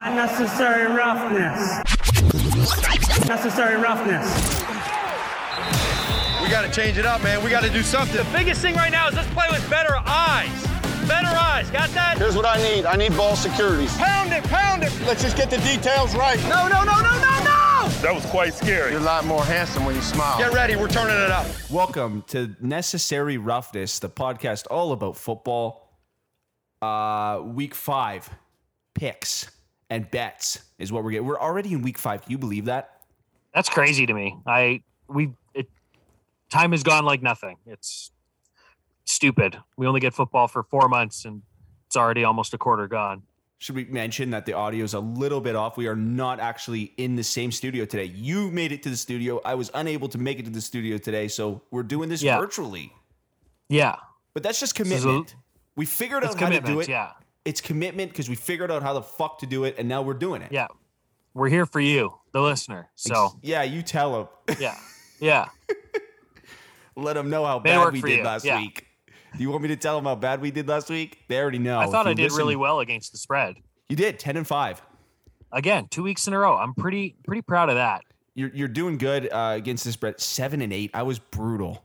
Unnecessary roughness. Necessary roughness. We got to change it up, man. We got to do something. The biggest thing right now is let's play with better eyes. Better eyes. Got that? Here's what I need. I need ball securities. Pound it, pound it. Let's just get the details right. No, no, no, no, no, no. That was quite scary. You're a lot more handsome when you smile. Get ready. We're turning it up. Welcome to Necessary Roughness, the podcast all about football. Uh, week five picks and bets is what we're getting. We're already in week five. Can you believe that? That's crazy to me. I we it time has gone like nothing. It's stupid. We only get football for four months and it's already almost a quarter gone. Should we mention that the audio is a little bit off? We are not actually in the same studio today. You made it to the studio. I was unable to make it to the studio today, so we're doing this Yeah. virtually. Yeah. But that's just is a- commitment. we figured out how to do it. Yeah. It's commitment because we figured out how the fuck to do it, and now we're doing it. Yeah. We're here for you, the listener. So yeah, you tell them. yeah. Yeah. Let them know how bad we did you. last Yeah. week. Do you want me to tell them how bad we did last week? They already know. I thought I did listen- really well against the spread. You did ten and five. Again, two weeks in a row. I'm pretty pretty proud of that. You're you're doing good uh, against this spread. Seven and eight. I was brutal,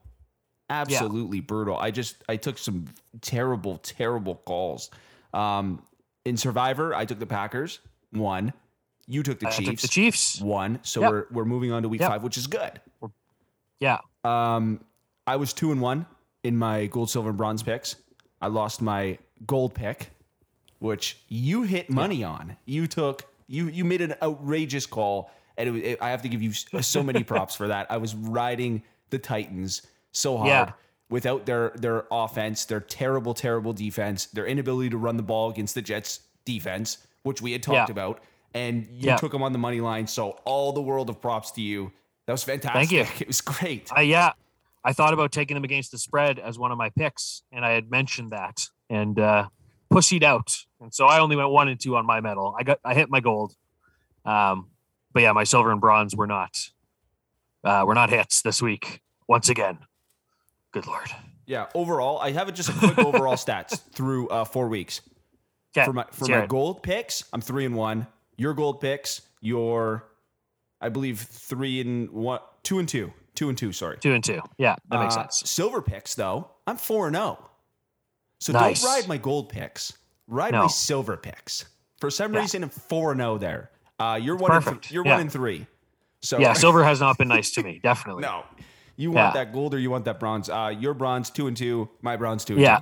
absolutely brutal. I just I took some terrible terrible calls. Um, in Survivor, I took the Packers. One. You took the I Chiefs. took the Chiefs. One. So Yep. we're we're moving on to week Yep. five, which is good. Yeah. Um, I was two and one in my gold, silver, and bronze picks. I lost my gold pick, which you hit money on. You took you you made an outrageous call, and it, was- it, I have to give you so many props for that. I was riding the Titans so hard. Yeah. Without their their offense, their terrible, terrible defense, their inability to run the ball against the Jets defense, which we had talked Yeah. about, and you Yeah. took them on the money line. So all the world of props to you. That was fantastic. Thank you. It was great. I yeah, I thought about taking them against the spread as one of my picks, and I had mentioned that and uh, pussied out, and so I only went one and two on my medal. I got I hit my gold, um, but yeah, my silver and bronze were not uh, were not hits this week once again. Good lord. Yeah, overall, I have just a quick overall stats through uh, four weeks. Okay, For my for my gold picks, I'm three and one. Your gold picks, you're, I believe, three and one, two and two, two and two. Sorry, two and two. Yeah, that makes Uh, sense. Silver picks, though, I'm four and zero. So Nice. don't ride my gold picks. Ride my silver picks. For some Yeah. reason, I'm four and zero there. Uh, you're one. And th- you're Yeah. one and three. So Yeah, silver has not been nice to me. Definitely. no, you want Yeah. that gold or you want that bronze? Uh, your bronze two and two. My bronze two. And Yeah.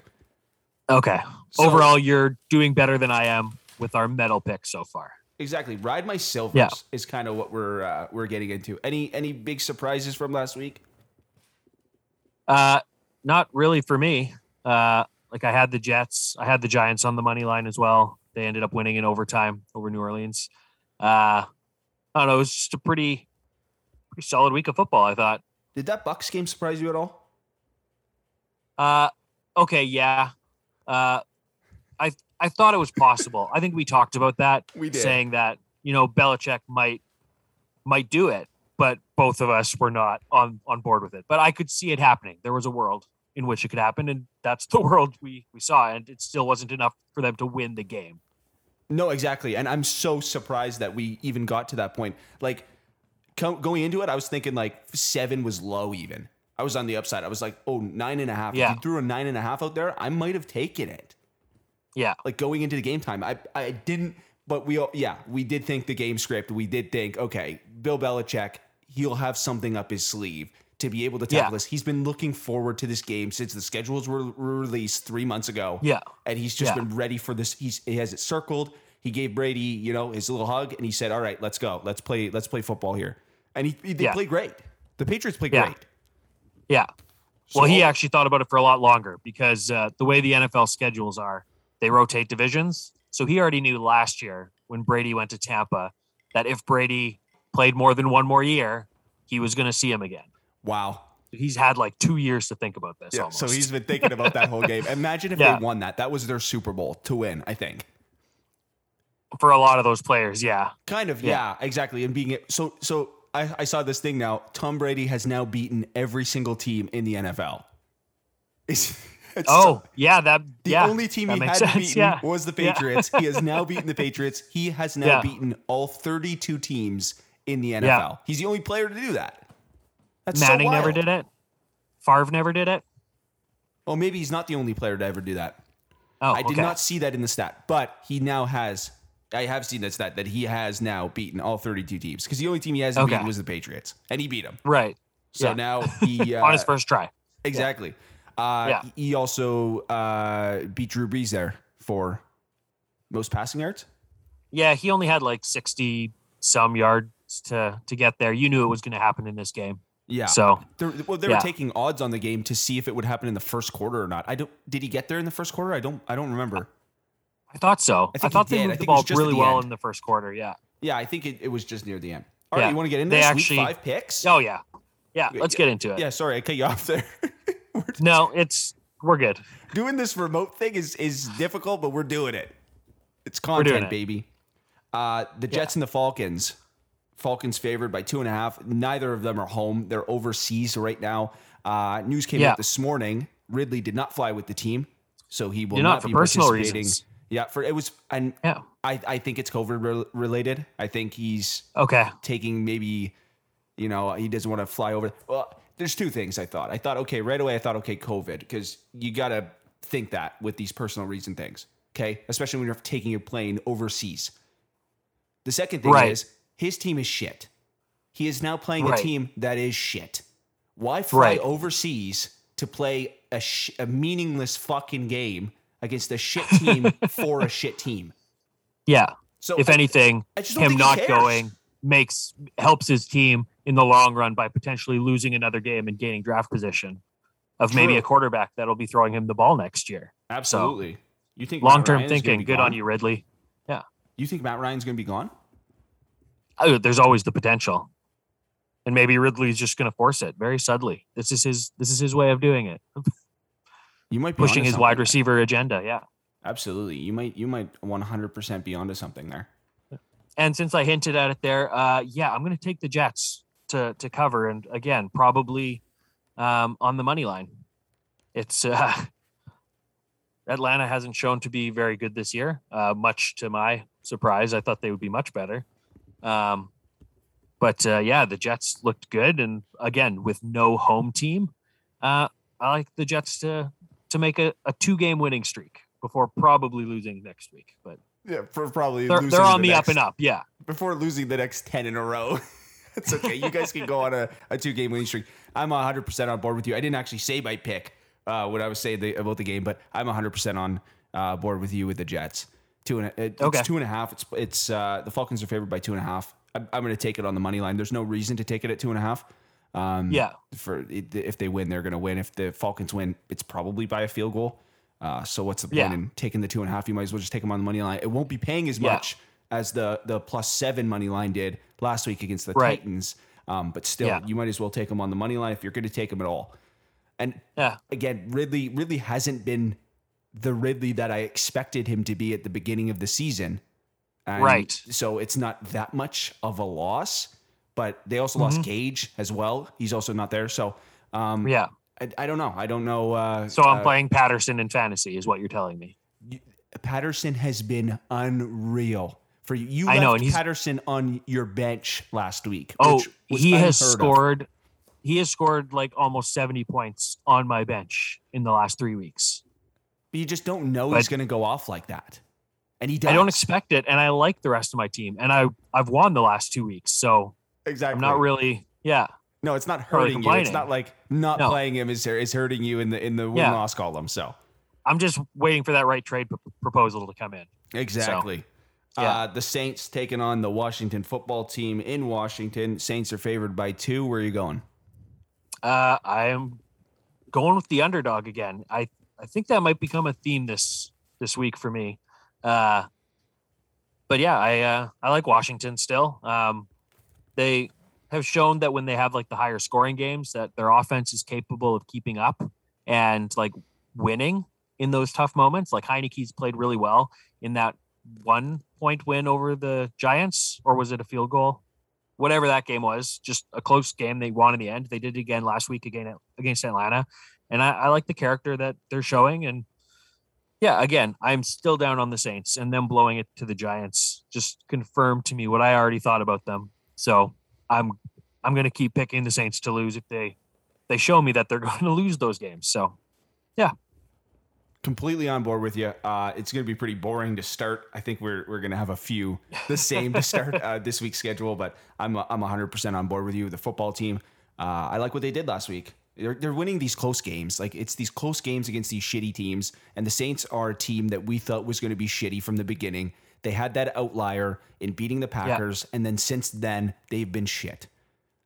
two. Okay. So- Overall, you're doing better than I am with our medal pick so far. Exactly. Ride my silvers Yeah. is kind of what we're uh, we're getting into. Any any big surprises from last week? Uh, not really for me. Uh, like I had the Jets, I had the Giants on the money line as well. They ended up winning in overtime over New Orleans. Uh, I don't know. It was just a pretty, pretty solid week of football. I thought. Did that Bucks game surprise you at all? Uh, okay, yeah. Uh, I I thought it was possible. I think we talked about that, We did. saying that you know Belichick might might do it, but both of us were not on on board with it. But I could see it happening. There was a world in which it could happen, and that's the world we we saw. And it still wasn't enough for them to win the game. No, exactly. And I'm so surprised that we even got to that point. Like co- going into it, I was thinking like seven was low. Even I was on the upside. I was like, oh, nine and a half. Yeah. If you threw a nine and a half out there, I might have taken it. Yeah, Like going into the game time, I I didn't. But we all, yeah, we did think the game script. We did think, okay, Bill Belichick, he'll have something up his sleeve to be able to tackle Yeah. this. He's been looking forward to this game since the schedules were, were released three months ago. Yeah. and he's just Yeah. been ready for this. He's he has it circled. He gave Brady, you know, his little hug, and he said, "All right, let's go. Let's play. Let's play football here." And he, he they Yeah. played great. The Patriots played Yeah. great. yeah. Well, he actually thought about it for a lot longer because uh, the way the NFL schedules are, they rotate divisions. So he already knew last year when Brady went to Tampa that if Brady played more than one more year, he was going to see him again. Wow. He's had like two years to think about this. Yeah, almost. so he's been thinking about that whole game. Imagine if Yeah. they won that. That was their Super Bowl to win, I think. For a lot of those players. Yeah, Kind of, yeah, exactly. And being it so so I, I saw this thing now. Tom Brady has now beaten every single team in the NFL. Is It's Oh, yeah, that The yeah, only team he had sense, beaten yeah. was the Yeah. Patriots. he has now beaten the Patriots. He has now Yeah. beaten all 32 teams in the NFL. Yeah. He's the only player to do that. That's so Manning never did it. Favre never did it. Well, maybe he's not the only player to ever do that. Oh, I did okay. not see that in the stat, but he now has. I have seen that stat that he has now beaten all 32 teams because the only team he hasn't Okay. beaten was the Patriots, and he beat them. Right. So Yeah. now he uh, on his first try. exactly. Uh, Yeah. He also uh, beat Drew Brees there for most passing yards. Yeah, he only had like 60 some yards to to get there. You knew it was going to happen in this game. Yeah. So, They're, well, they Yeah. were taking odds on the game to see if it would happen in the first quarter or not. I don't. Did he get there in the first quarter? I don't. I don't remember. I thought so. I I, thought they. Moved the think it was ball really the well end. in the first quarter. Yeah. Yeah, I think it, it was just near the end. All right, Yeah. you want to get into They this actually- week five picks? Oh yeah. Yeah, let's get into it. Yeah, sorry, I cut you off there. Just- No, it's we're good. doing this remote thing is is difficult, but we're doing it. It's content, it. baby. Uh, the Jets and the Falcons. Falcons favored by two and a half. Neither of them are home. They're overseas right now. Uh, news came Yeah. out this morning. Ridley did not fly with the team, so he will not, be participating. reasons. Yeah, for it was, and Yeah. I I think it's COVID re- related. I think he's Okay. taking maybe, you know, he doesn't want to fly over. Well, there's two things I thought. I thought, okay, right away, I thought, okay, COVID, because you got to think that with these personal reason things, okay? Especially when you're taking a plane overseas. The second thing Right. is his team is shit. He is now playing Right. a team that is shit. Why fly Right. overseas to play a, sh- a meaningless fucking game against a shit team for a shit team? Yeah. So If I- anything, I him not cares. going makes helps his team in the long run by potentially losing another game and gaining draft position of maybe a quarterback that'll be throwing him the ball next year. Absolutely. you think Long term Ryan is gonna thinking. Good gone? on you, Ridley. Yeah. You think Matt Ryan's going to be gone? Oh, there's always the potential. And maybe Ridley's just going to force it very subtly. This is his this is his way of doing it. You might be Pushing his wide receiver agenda, yeah. Absolutely. You might you might 100% be onto something there. And since I hinted at it there, uh, yeah, I'm going to take the Jets to to cover, and again, probably um, on the money line. It's uh, Atlanta hasn't shown to be very good this year, uh, much to my surprise. I thought they would be much better. Um, but uh, yeah, the Jets looked good, and again, with no home team, uh, I like the Jets to to make a, a two game winning streak before probably losing next week. But Yeah, for probably they're, they're on the up and up. Yeah. before losing the next 10 in a row. it's okay. You guys can go on a, a two game winning streak. I'm 100% on board with you. I didn't actually say my pick uh, when I was saying the, about the game, but I'm 100% on uh, board with you with the Jets. Two and a, it- it's Okay. two and a half. It's it's uh, the Falcons are favored by two and a half. I'm, I'm going to take it on the money line. There's no reason to take it at two and a half. Um, Yeah. For if they win, they're going to win. If the Falcons win, it's probably by a field goal. Uh, so what's the point Yeah. in taking the two and a half? You might as well just take them on the money line. It won't be paying as Yeah. much as the the plus seven money line did last week against the Right. Titans. Um, but still, Yeah. you might as well take them on the money line if you're going to take them at all. And Yeah. again, Ridley Ridley hasn't been the Ridley that I expected him to be at the beginning of the season. And Right. So it's not that much of a loss. But they also lost Gage as well. He's also not there. So um, Yeah. I, I don't know. I don't know. Uh, So I'm uh, playing Patterson in fantasy, is what you're telling me. Patterson has been unreal for you. You I know, and he's- Patterson on your bench last week. Oh, he has unheard of. scored. He has scored like almost 70 points on my bench in the last three weeks. But you just don't know he's going to go off like that, and he does. I don't expect it, and I like the rest of my team, and I I've won the last two weeks, so exactly. I'm not really. Yeah, No, it's not hurting you. It's not like not No. playing him is is hurting you in the in the win Yeah. loss column. So I'm just waiting for that right trade p- proposal to come in. exactly. yeah. Uh, the Saints taking on the Washington football team in Washington. Saints are favored by two. Where are you going? Uh, I'm going with the underdog again. I I think that might become a theme this this week for me. Uh, but yeah, I uh, I like Washington still. Um, they have shown that when they have like the higher scoring games, that their offense is capable of keeping up and like winning in those tough moments. Like Heinicke's played really well in that one point win over the Giants, or was it a field goal? Whatever that game was, just a close game. They won in the end. They did it again last week again against Atlanta. and I, I like the character that they're showing. And yeah, again, I'm still down on the Saints, and them blowing it to the Giants just confirmed to me what I already thought about them. So I'm I'm going to keep picking the Saints to lose if they they show me that they're going to lose those games. So yeah, completely on board with you. Uh, it's going to be pretty boring to start. I think we're we're going to have a few the same to start uh, this week's schedule, but I'm I'm 100% on board with you. The football team, uh, I like what they did last week. They're, they're winning these close games. Like it's these close games against these shitty teams, and the Saints are a team that we thought was going to be shitty from the beginning. They had that outlier in beating the Packers, yeah. and then since then they've been shit.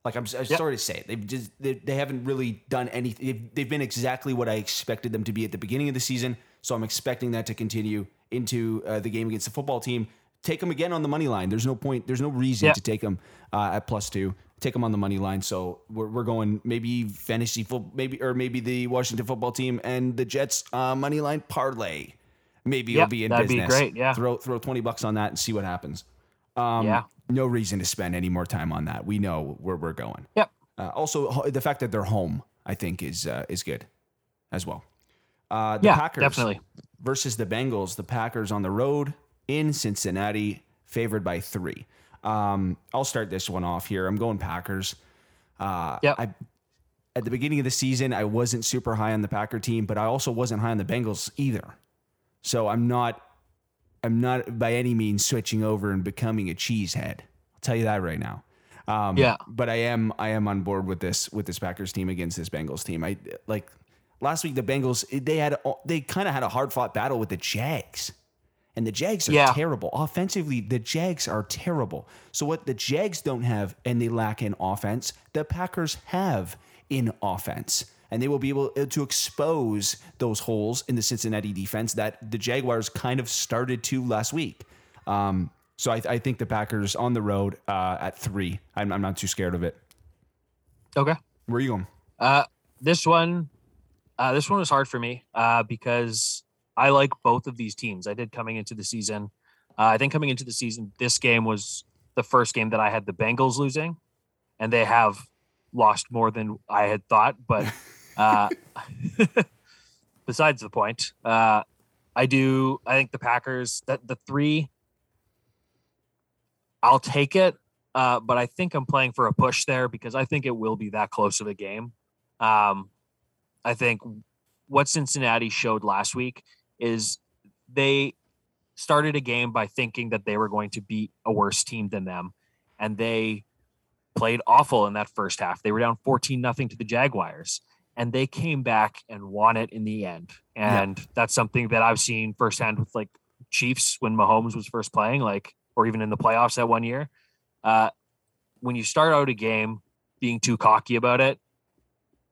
Like I'm, I'm yep. sorry to say it, they've just they, they haven't really done anything. They've, they've been exactly what I expected them to be at the beginning of the season. So I'm expecting that to continue into uh, the game against the football team. Take them again on the money line. There's no point. There's no reason yep. to take them uh, at plus two. Take them on the money line. So we're, we're going maybe fantasy football, maybe or maybe the Washington football team and the Jets uh, money line parlay. Maybe yep, it'll be in that'd business. Be great. Yeah. Throw throw twenty bucks on that and see what happens. Um, yeah no reason to spend any more time on that. We know where we're going. Yep. Uh, also, the fact that they're home, I think, is uh, is good as well. Uh, the yeah, Packers definitely. versus the Bengals. The Packers on the road in Cincinnati, favored by three. Um, I'll start this one off here. I'm going Packers. Uh. I, at the beginning of the season, I wasn't super high on the Packer team, but I also wasn't high on the Bengals either. So I'm not I'm not by any means switching over and becoming a cheesehead. I'll tell you that right now. Um, yeah, but I am I am on board with this with this Packers team against this Bengals team. I like last week the Bengals they had they kind of had a hard fought battle with the Jags. And the Jags are yeah. terrible. Offensively, the Jags are terrible. So what the Jags don't have and they lack in offense, the Packers have in offense and they will be able to expose those holes in the Cincinnati defense that the Jaguars kind of started to last week. Um, so I, I, think the Packers on the road uh, at three. I'm, I'm, not too scared of it. Okay, where are you going? Uh, this one, uh, this one was hard for me uh, because I like both of these teams. I did coming into the season. Uh, I think coming into the season, this game was the first game that I had the Bengals losing, and they have lost more than I had thought. But uh, besides the point, uh, I do. I think the Packers that the three. I'll take it, uh, but I think I'm playing for a push there because I think it will be that close of a game. Um, I think what Cincinnati showed last week is they started a game by thinking that they were going to beat a worse team than them, and they played awful in that first half. They were down 14 nothing to the Jaguars and they came back and won it in the end. And yeah. that's something that I've seen firsthand with like Chiefs when Mahomes was first playing, like, or even in the playoffs that one year. Uh, when you start out a game being too cocky about it,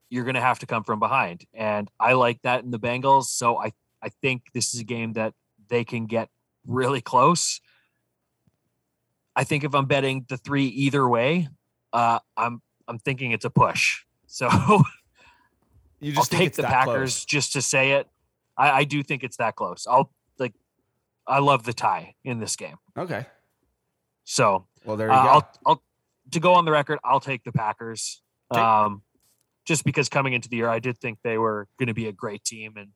you're going to have to come from behind. And I like that in the Bengals. So I, I think this is a game that they can get really close. I think if I'm betting the three either way, uh, I'm I'm thinking it's a push. So You just I'll take the Packers close. just to say it. I, I do think it's that close. I'll like I love the tie in this game. Okay. So well there you uh, go. I'll, I'll to go on the record, I'll take the Packers. Okay. Um just because coming into the year I did think they were gonna be a great team and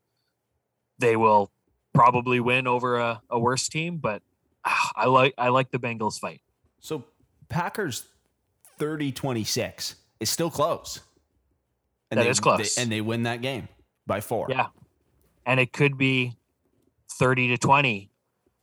they will probably win over a, a worse team, but uh, I like I like the Bengals fight. So Packers 30-26 is still close. And that they, is close. They, and they win that game by four. Yeah. And it could be 30 to 20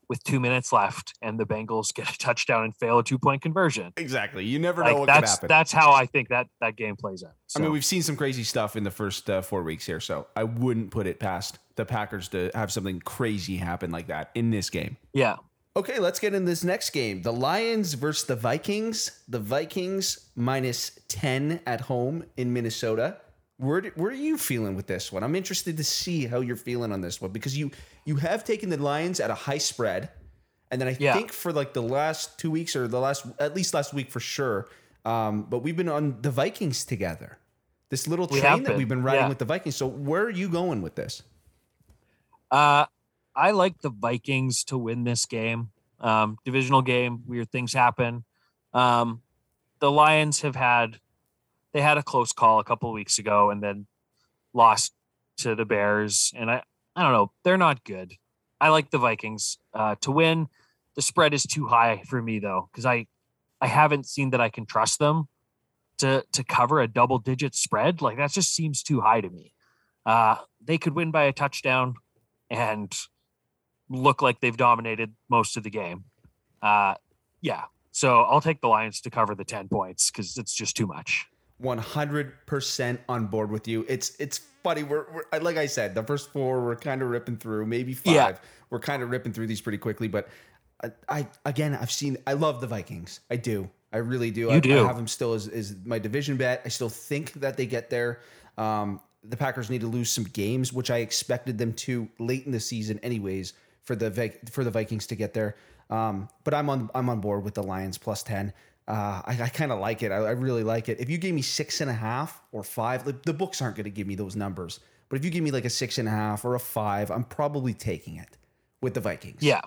with two minutes left and the Bengals get a touchdown and fail a two point conversion. Exactly. You never know like, what that's, could happen. That's how I think that that game plays out. So. I mean, we've seen some crazy stuff in the first uh, four weeks here, so I wouldn't put it past the Packers to have something crazy happen like that in this game. Yeah. Okay, let's get in this next game. The Lions versus the Vikings. The Vikings minus 10 at home in Minnesota. Where where are you feeling with this one? I'm interested to see how you're feeling on this one because you you have taken the Lions at a high spread, and then I yeah. think for like the last two weeks or the last at least last week for sure. Um, but we've been on the Vikings together. This little we train that we've been riding yeah. with the Vikings. So where are you going with this? Uh, I like the Vikings to win this game. Um, divisional game, weird things happen. Um, the Lions have had they had a close call a couple weeks ago and then lost to the Bears, and I I don't know, they're not good. I like the Vikings uh, to win. The spread is too high for me though, because I I haven't seen that I can trust them to to cover a double digit spread. Like that just seems too high to me. Uh, they could win by a touchdown and look like they've dominated most of the game. Uh, yeah, so I'll take the Lions to cover the ten points because it's just too much. 100% on board with you. It's it's funny. We're, we're like I said, the first four we're kind of ripping through. Maybe five. Yeah. We're kind of ripping through these pretty quickly. But I, I again, I've seen. I love the Vikings. I do. I really do. I, do. I have them still as, as my division bet. I still think that they get there. Um, the Packers need to lose some games, which I expected them to late in the season, anyways, for the for the Vikings to get there. Um, but I'm on I'm on board with the Lions plus ten. Uh, I, I kind of like it. I, I really like it. If you gave me six and a half or five, the, the books aren't going to give me those numbers. But if you give me like a six and a half or a five, I'm probably taking it with the Vikings. Yeah,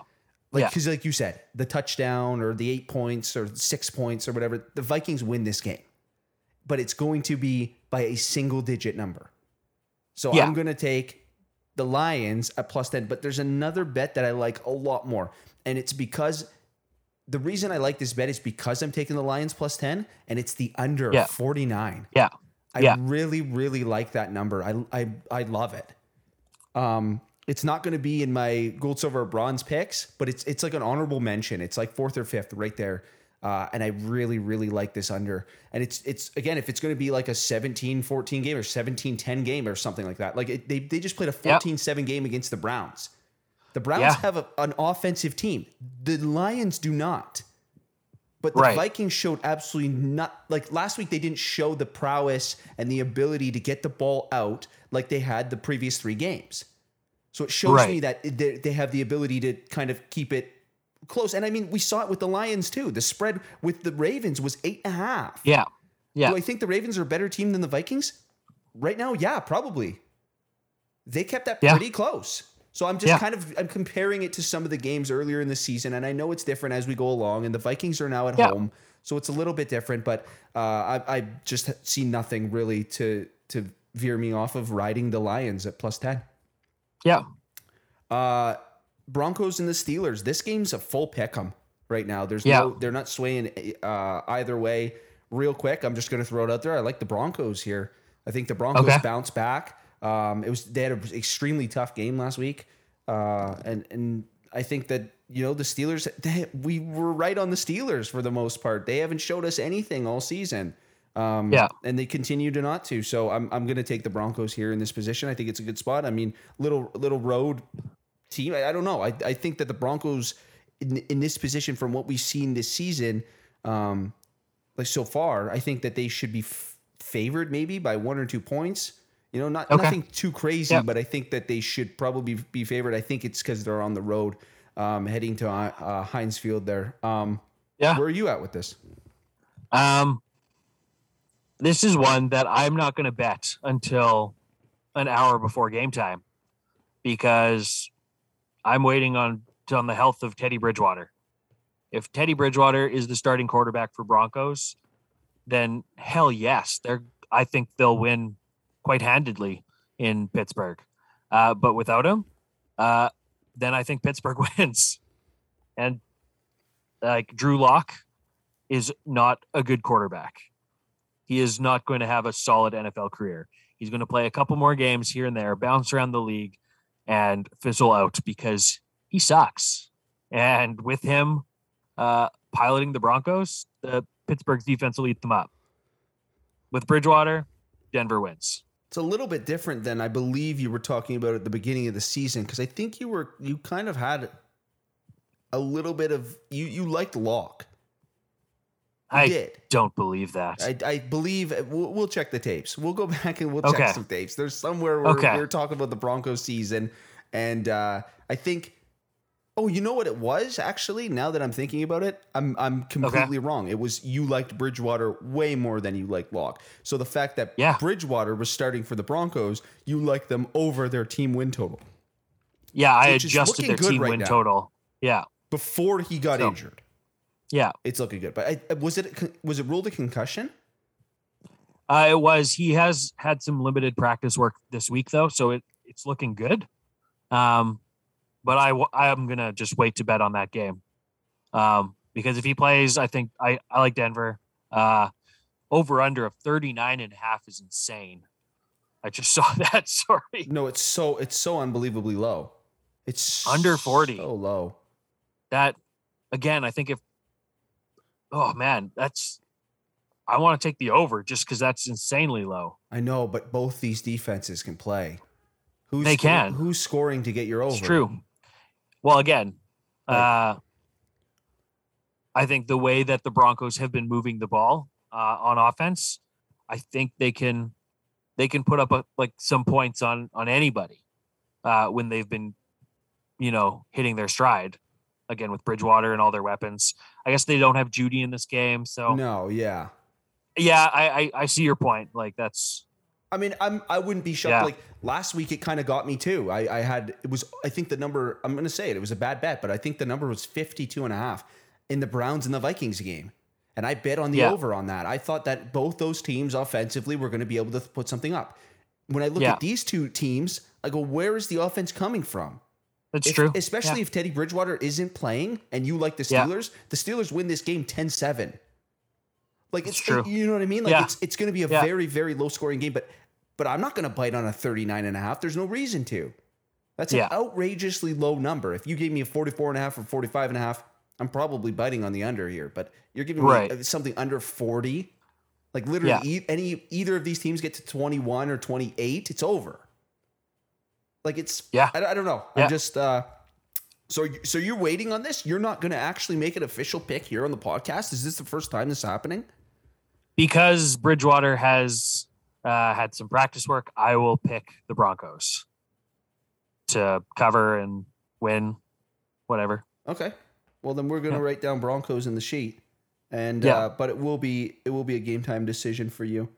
Like, Yeah. because like you said, the touchdown or the eight points or six points or whatever, the Vikings win this game. But it's going to be by a single digit number. So Yeah. I'm going to take the Lions at plus 10. But there's another bet that I like a lot more. And it's because the reason I like this bet is because I'm taking the Lions plus 10 and it's the under Yeah. 49. yeah, I Yeah. really, really like that number. I I I love it. Um, it's not going to be in my gold, silver, or bronze picks, but it's it's like an honorable mention. It's like fourth or fifth right there. Uh, and I really, really like this under. And it's it's again, if it's going to be like a 17-14 game or 17-10 game or something like that. Like it, they they just played a Yep. 14-7 game against the Browns. The Browns Yeah. have a, an offensive team. The Lions do not. But the Right. Vikings showed absolutely not like last week they didn't show the prowess and the ability to get the ball out like they had the previous three games. So it shows Right. me that they, they have the ability to kind of keep it close. And I mean, we saw it with the Lions too. The spread with the Ravens was eight and a half. yeah, yeah. Do I think the Ravens are a better team than the Vikings? Right now, yeah, probably. They kept that Yeah. pretty close. So I'm just Yeah. kind of I'm comparing it to some of the games earlier in the season, and I know it's different as we go along. And the Vikings are now at Yeah. home, so it's a little bit different. But uh, I, I just see nothing really to to veer me off of riding the Lions at plus ten. yeah. Uh, Broncos and the Steelers. This game's a full pick 'em right now. There's Yeah. no, they're not swaying uh, either way. Real quick, I'm just going to throw it out there. I like the Broncos here. I think the Broncos Okay. bounce back. Um, it was they had an extremely tough game last week, uh, and and I think that you know the Steelers. They, we were right on the Steelers for the most part. They haven't showed us anything all season. Um, Yeah. and they continue to not to. So I'm I'm going to take the Broncos here in this position. I think it's a good spot. I mean, little little road team. I, I don't know. I, I think that the Broncos in, in this position from what we've seen this season, um, like so far, I think that they should be f- favored maybe by one or two points. You know, not Okay. nothing too crazy, Yeah. but I think that they should probably be favored. I think it's because they're on the road, um, heading to uh, uh, Heinz Field there. Um, Yeah. Where are you at with this? Um, this is one that I'm not going to bet until an hour before game time because I'm waiting on on the health of Teddy Bridgewater. If Teddy Bridgewater is the starting quarterback for Broncos, then hell yes, they're. I think they'll win quite handedly in Pittsburgh. Uh, but without him, uh, then I think Pittsburgh wins. And like Drew Lock is not a good quarterback. He is not going to have a solid NFL career. He's going to play a couple more games here and there, bounce around the league, and fizzle out because he sucks. And with him uh, piloting the Broncos, the Pittsburgh's defense will eat them up. With Bridgewater, Denver wins. It's a little bit different than I believe you were talking about at the beginning of the season because I think you were you kind of had a little bit of you you liked Lock. You I did. don't believe that. I, I believe we'll, we'll check the tapes. We'll go back and we'll Okay. check some tapes. There's somewhere where Okay. we're talking about the Broncos season, and uh, I think. Oh, you know what it was actually. Now that I'm thinking about it, I'm I'm completely wrong. It was you liked Bridgewater way more than you liked Lock. So the fact that Yeah. Bridgewater was starting for the Broncos, you liked them over their team win total yeah, I adjusted their team right win now. total. Yeah, before he got So- injured. yeah. It's looking good. But I, was it was it ruled a concussion? Uh, it was. He has had some limited practice work this week, though, so it, it's looking good. Um, but I I'm gonna just wait to bet on that game, um, because if he plays, I think I I like Denver. Uh, over under of 39 and a half is insane. I just saw that. Sorry, No, it's so it's so unbelievably low. It's Under 40. So low. that again. I think if oh man, that's I want to take the over just because that's insanely low. I know, but both these defenses can play. Who's They can. Who's scoring to get your over? It's true. Well, again, uh, I think the way that the Broncos have been moving the ball uh, on offense, I think they can they can put up a, like some points on on anybody uh, when they've been, you know, hitting their stride. Again with Bridgewater and all their weapons. I guess they don't have Jeudy in this game, so No, yeah. yeah, I, I I see your point. Like that's I mean, I'm I wouldn't be shocked. Yeah. Like last week, it kind of got me too. I, I had it was I think the number I'm going to say it. It was a bad bet, but I think the number was 52 and a half in the Browns and the Vikings game, and I bet on the Yeah. over on that. I thought that both those teams offensively were going to be able to put something up. When I look Yeah. at these two teams, I go, where is the offense coming from? that's If- true. Especially if Teddy Bridgewater isn't playing and you like the. Steelers, the Steelers win this game 10-7. Like it's, It's true. you know what I mean? Like Yeah. it's it's going to be a Yeah. very very low scoring game, but but I'm not going to bite on a 39 and a half. There's no reason to. That's Yeah. an outrageously low number. If you gave me a 44 and a half or 45 and a half, I'm probably biting on the under here, but you're giving Right. me something under 40. Like literally e- any either of these teams get to 21 or 28, it's over. Like it's Yeah. I, I don't know. I'm just uh so so you're waiting on this? You're not going to actually make an official pick here on the podcast? Is this the first time this is happening? Because Bridgewater has uh, had some practice work, I will pick the Broncos to cover and win, whatever. Okay. Well, then we're going to Yeah. write down Broncos in the sheet, and Yeah. uh, but it will be it will be a game time decision for you,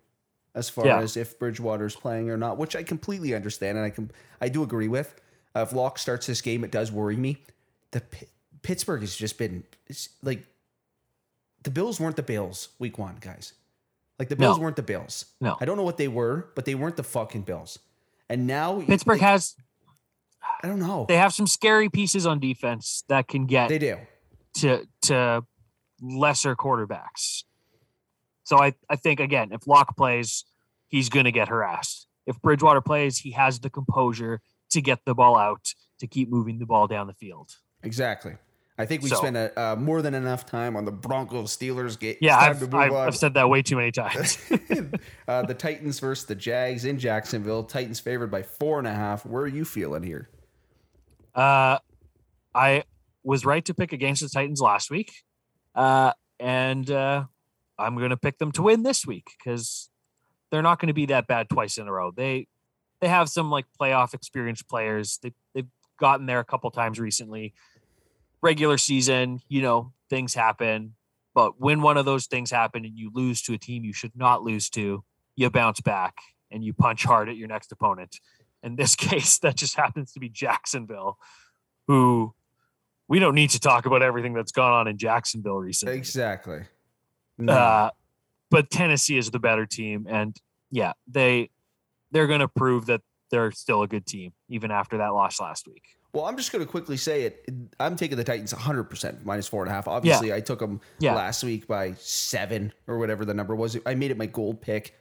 as far Yeah. as if Bridgewater's playing or not, which I completely understand and I can I do agree with. Uh, if Lock starts this game, it does worry me. The P- Pittsburgh has just been it's like the Bills weren't the Bills week one, guys. Like the Bills No. weren't the Bills. No. I don't know what they were, but they weren't the fucking Bills. And now Pittsburgh they- has I don't know. they have some scary pieces on defense that can get They do. to to lesser quarterbacks. So I, I think again, if Lock plays, he's gonna get harassed. If Bridgewater plays, he has the composure to get the ball out to keep moving the ball down the field. Exactly. I think we So- spent a, uh, more than enough time on the Broncos Steelers game. Yeah, I've, to move I've. I've said that way too many times. uh, the Titans versus the Jags in Jacksonville. Titans favored by four and a half. Where are you feeling here? Uh, I was right to pick against the Titans last week, uh, and uh, I'm going to pick them to win this week because they're not going to be that bad twice in a row. They they have some like playoff experienced players. They they've gotten there a couple times recently. Regular season, you know, things happen, but when one of those things happen and you lose to a team you should not lose to, you bounce back and you punch hard at your next opponent. In this case, that just happens to be Jacksonville, who we don't need to talk about everything that's gone on in Jacksonville recently. Exactly. No. Uh, but Tennessee is the better team, and yeah, they they're going to prove that they're still a good team even after that loss last week. Well, I'm just going to quickly say it. I'm taking the Titans 100% minus four and a half. Obviously, I took them Yeah. last week by seven or whatever the number was. I made it my gold pick.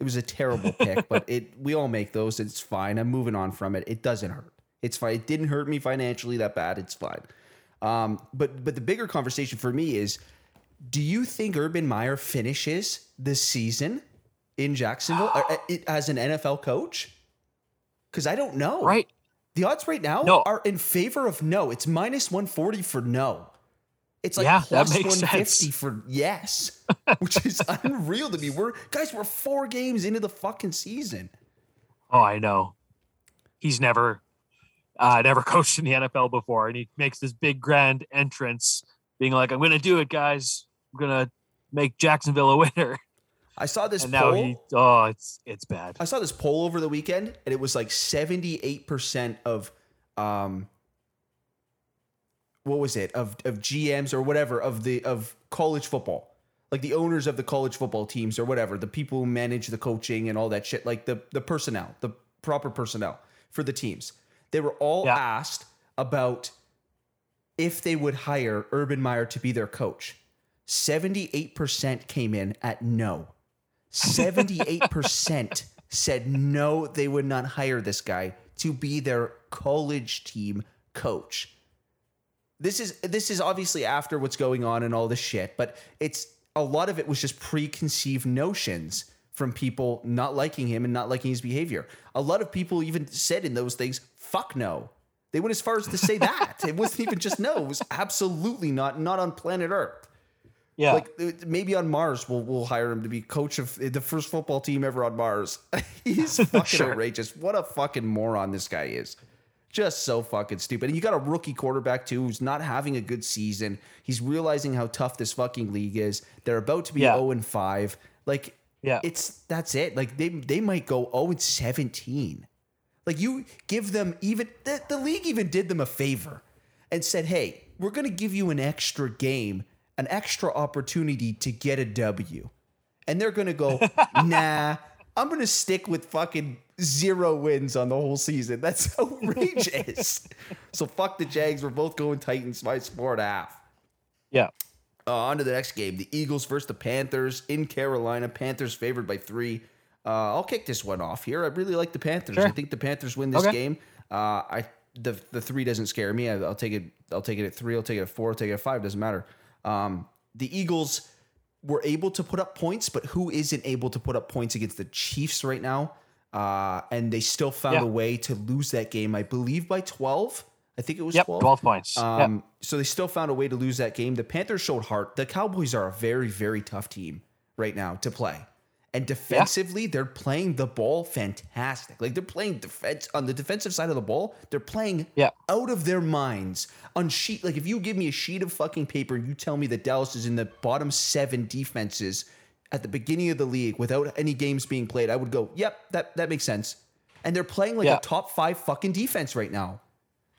It was a terrible pick, but it we all make those. It's fine. I'm moving on from it. It doesn't hurt. It's fine. It didn't hurt me financially that bad. It's fine. Um, but but the bigger conversation for me is, do you think Urban Meyer finishes this season in Jacksonville uh, uh, it- as an NFL coach? Because I don't know. Right? The odds right now No. are in favor of no. It's minus 140 for no. It's like Yeah, that makes 150 sense. for yes, which is unreal to me. We're guys, we're four games into the fucking season. Oh, I know. He's never uh, never coached in the NFL before, and he makes this big grand entrance, being like, "I'm going to do it, guys. I'm going to make Jacksonville a winner." I saw this And now poll. he, oh, it's it's bad. I saw this poll over the weekend, and it was like 78% of um what was it? Of of GMs or whatever of the of college football. like the owners of the college football teams or whatever, the people who manage the coaching and all that shit, like the the personnel, the proper personnel for the teams. They were all Yeah. asked about if they would hire Urban Meyer to be their coach. 78% came in at no. 78% said no, they would not hire this guy to be their college team coach. This is this is obviously after what's going on and all this shit, but it's a lot of it was just preconceived notions from people not liking him and not liking his behavior. A lot of people even said in those things, fuck no. They went as far as to say that. it wasn't even just no, it was absolutely not not on planet Earth. Yeah. Like maybe on Mars, we'll we'll hire him to be coach of the first football team ever on Mars. He's fucking Sure. outrageous. What a fucking moron this guy is. Just so fucking stupid. And you got a rookie quarterback too who's not having a good season. He's realizing how tough this fucking league is. They're about to be Yeah. 0 and 5. Like Yeah. it's that's it. Like they they might go 0 and 17. Like you give them even the, the league even did them a favor and said, "Hey, we're going to give you an extra game, an extra opportunity to get a W. And they're going to go, "Nah, I'm going to stick with fucking zero wins on the whole season. That's outrageous." so fuck the Jags. We're both going Titans by four and a half. yeah. Uh, on to the next game. The Eagles versus the Panthers in Carolina. Panthers favored by three. Uh, I'll kick this one off here. I really like the Panthers. Sure. I think the Panthers win this Okay. game. Uh, I the the three doesn't scare me. I, I'll take it. I'll take it at three. I'll take it at four. I'll take it at five. Doesn't matter. Um, the Eagles were able to put up points, but who isn't able to put up points against the Chiefs right now? Uh, and they still found Yeah. a way to lose that game. I believe by twelve. I think it was Yep. twelve. 12 points. Um, Yep. So they still found a way to lose that game. The Panthers showed heart. The Cowboys are a very, very tough team right now to play. And defensively, they're playing the ball fantastic. Like they're playing defense on the defensive side of the ball. They're playing Yeah. out of their minds on sheet. Like if you give me a sheet of fucking paper and you tell me that Dallas is in the bottom seven defenses at the beginning of the league without any games being played, I would go, "Yep, that that makes sense." And they're playing like Yeah. a top five fucking defense right now,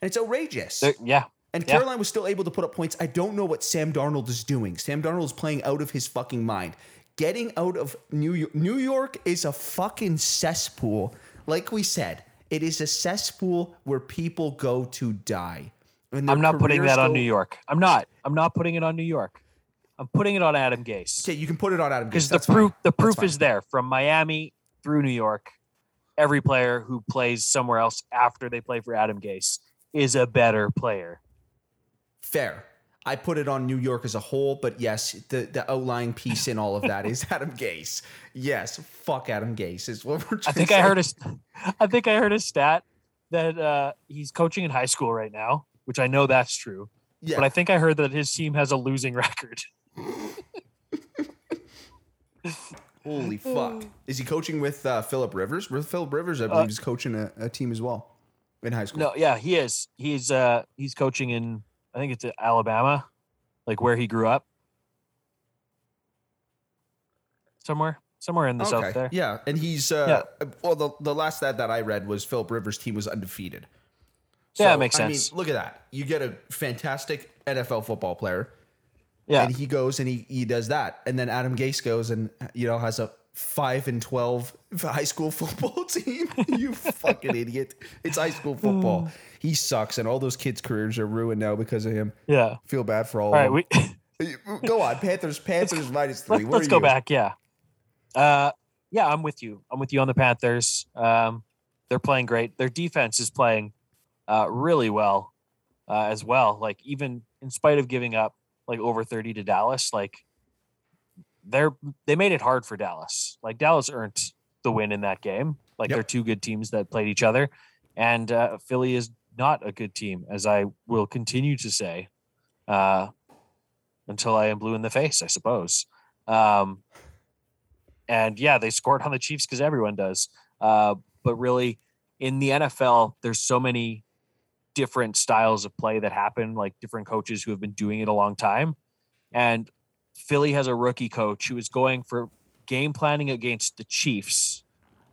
and it's outrageous. They're- yeah. And Yeah. Caroline was still able to put up points. I don't know what Sam Darnold is doing. Sam Darnold is playing out of his fucking mind. Getting out of New York. New York is a fucking cesspool. Like we said, it is a cesspool where people go to die. I'm not putting that on New York. I'm not. I'm not putting it on New York. I'm putting it on Adam Gase. Okay, you can put it on Adam Gase. because the fine. proof the proof is there from Miami through New York. Every player who plays somewhere else after they play for Adam Gase is a better player. fair. I put it on New York as a whole, but yes, the, the outlying piece in all of that is Adam Gase. Yes, fuck Adam Gase is what we're I think to I heard a, I think I heard a stat that uh, he's coaching in high school right now, which I know that's true. Yeah. But I think I heard that his team has a losing record. Holy fuck! Is he coaching with uh, Philip Rivers? With Philip Rivers, I believe, is coaching a, a team as well in high school. No, yeah, he is. He's uh he's coaching in I think it's at Alabama, like where he grew up. Somewhere, somewhere in the south there. Yeah, and he's uh, well. The, the last stat that I read was Philip Rivers' team was undefeated. Yeah, it makes I sense. mean, look at that. You get a fantastic NFL football player, Yeah, and he goes and he he does that, and then Adam Gase goes and you know has a five and twelve high school football team. you fucking idiot! It's high school football. he sucks, and all those kids' careers are ruined now because of him. yeah. Feel bad for all. All right, of we go on, Panthers. Panthers minus 3 let's, let's go you? back. Yeah, uh, yeah, I'm with you. I'm with you on the Panthers. Um, they're playing great. Their defense is playing uh, really well uh, as well. Like even in spite of giving up like over 30 to Dallas, like they're they made it hard for Dallas. Like Dallas earned the win in that game. Like Yep. they're two good teams that played each other, and uh, Philly is not a good team, as I will continue to say, uh, until I am blue in the face, I suppose. Um, and yeah, they scored on the Chiefs because everyone does. Uh, but really, in the NFL, there's so many different styles of play that happen, like different coaches who have been doing it a long time. And Philly has a rookie coach who is going for game planning against the Chiefs,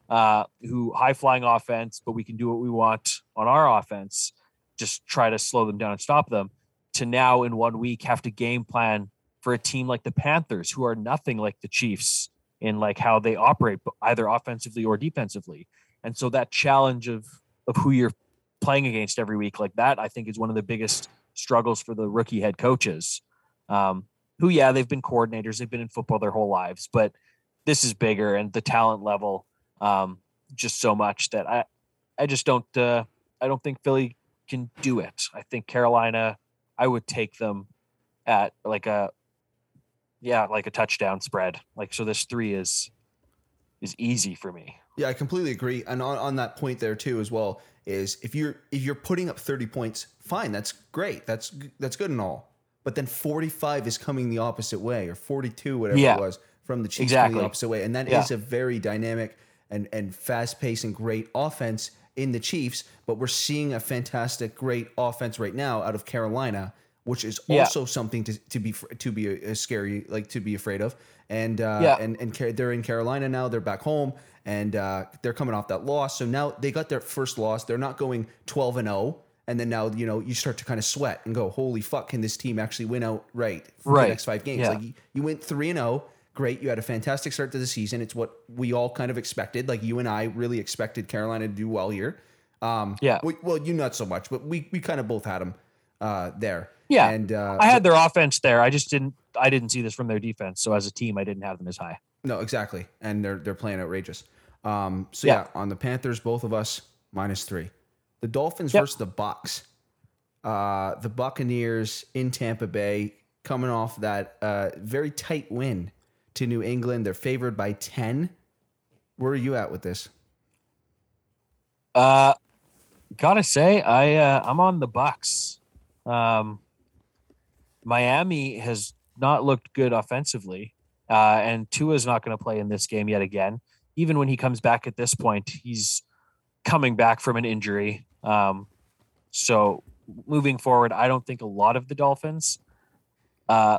uh, who high flying offense, but we can do what we want on our offense, just try to slow them down and stop them. To now in one week have to game plan for a team like the Panthers, who are nothing like the Chiefs in like how they operate, either offensively or defensively. And so that challenge of of who you're playing against every week like that, I think is one of the biggest struggles for the rookie head coaches. Um, who, yeah, they've been coordinators, they've been in football their whole lives, but this is bigger and the talent level um, just so much that I, I just don't, uh, I don't think Philly can do it. I think Carolina, I would take them at like a, yeah, like a touchdown spread. Like so, this three is is easy for me. Yeah, I completely agree. And on, on that point there too, as well, is if you're if you're putting up 30 points, fine, that's great. That's that's good and all. But then 45 is coming the opposite way, or 42, whatever Yeah. it was, from the Chiefs Exactly. coming the opposite way. And that is Yeah. a very dynamic and, and fast paced and great offense in the Chiefs. But we're seeing a fantastic, great offense right now out of Carolina, which is Yeah. also something to, to be to be a, scary, like to be afraid of. And uh, Yeah. and and they're in Carolina now. They're back home, and uh, they're coming off that loss. So now they got their first loss. They're not going twelve and zero. And then now you know you start to kind of sweat and go, "Holy fuck! Can this team actually win out right for Right. the next five games?" Yeah. Like you, you went three and zero. Great, you had a fantastic start to the season. It's what we all kind of expected. Like you and I really expected Carolina to do well here. Um, Yeah. we- well, you not so much, but we we kind of both had them uh, there. Yeah. and uh, I had their offense there. I just didn't. I didn't see this from their defense. So as a team, I didn't have them as high. No, exactly, and they're they're playing outrageous. Um, so yeah. Yeah. on the Panthers, both of us minus three. The Dolphins Yep. versus the Bucks. Uh, the Buccaneers in Tampa Bay, coming off that uh, very tight win to New England. They're favored by ten. Where are you at with this? Uh, gotta say, I uh, I'm on the Bucks. Um, Miami has not looked good offensively, uh, and is not going to play in this game yet again. Even when he comes back at this point, he's coming back from an injury. Um, so moving forward, I don't think a lot of the Dolphins. Uh,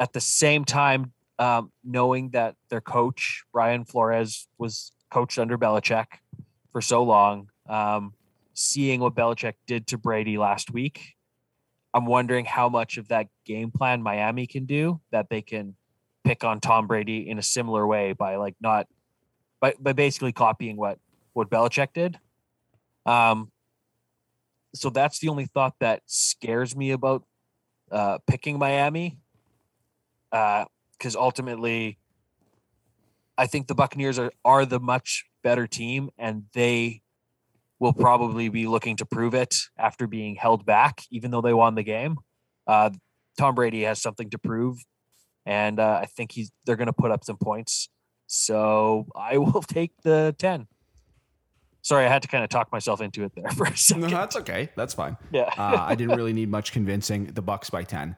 at the same time, um, knowing that their coach Brian Flores was coached under Belichick for so long, um, seeing what Belichick did to Brady last week, I'm wondering how much of that game plan Miami can do that they can pick on Tom Brady in a similar way by like not by, by basically copying what what Belichick did. Um, so that's the only thought that scares me about uh, picking Miami, because ultimately, I think the Buccaneers are are the much better team, and they will probably be looking to prove it after being held back, even though they won the game. Uh, Tom Brady has something to prove, and uh, I think he's they're going to put up some points. So I will take the ten. Sorry, I had to kind of talk myself into it there for a second. No, that's okay. That's fine. Yeah. uh, I didn't really need much convincing. The Bucks by ten.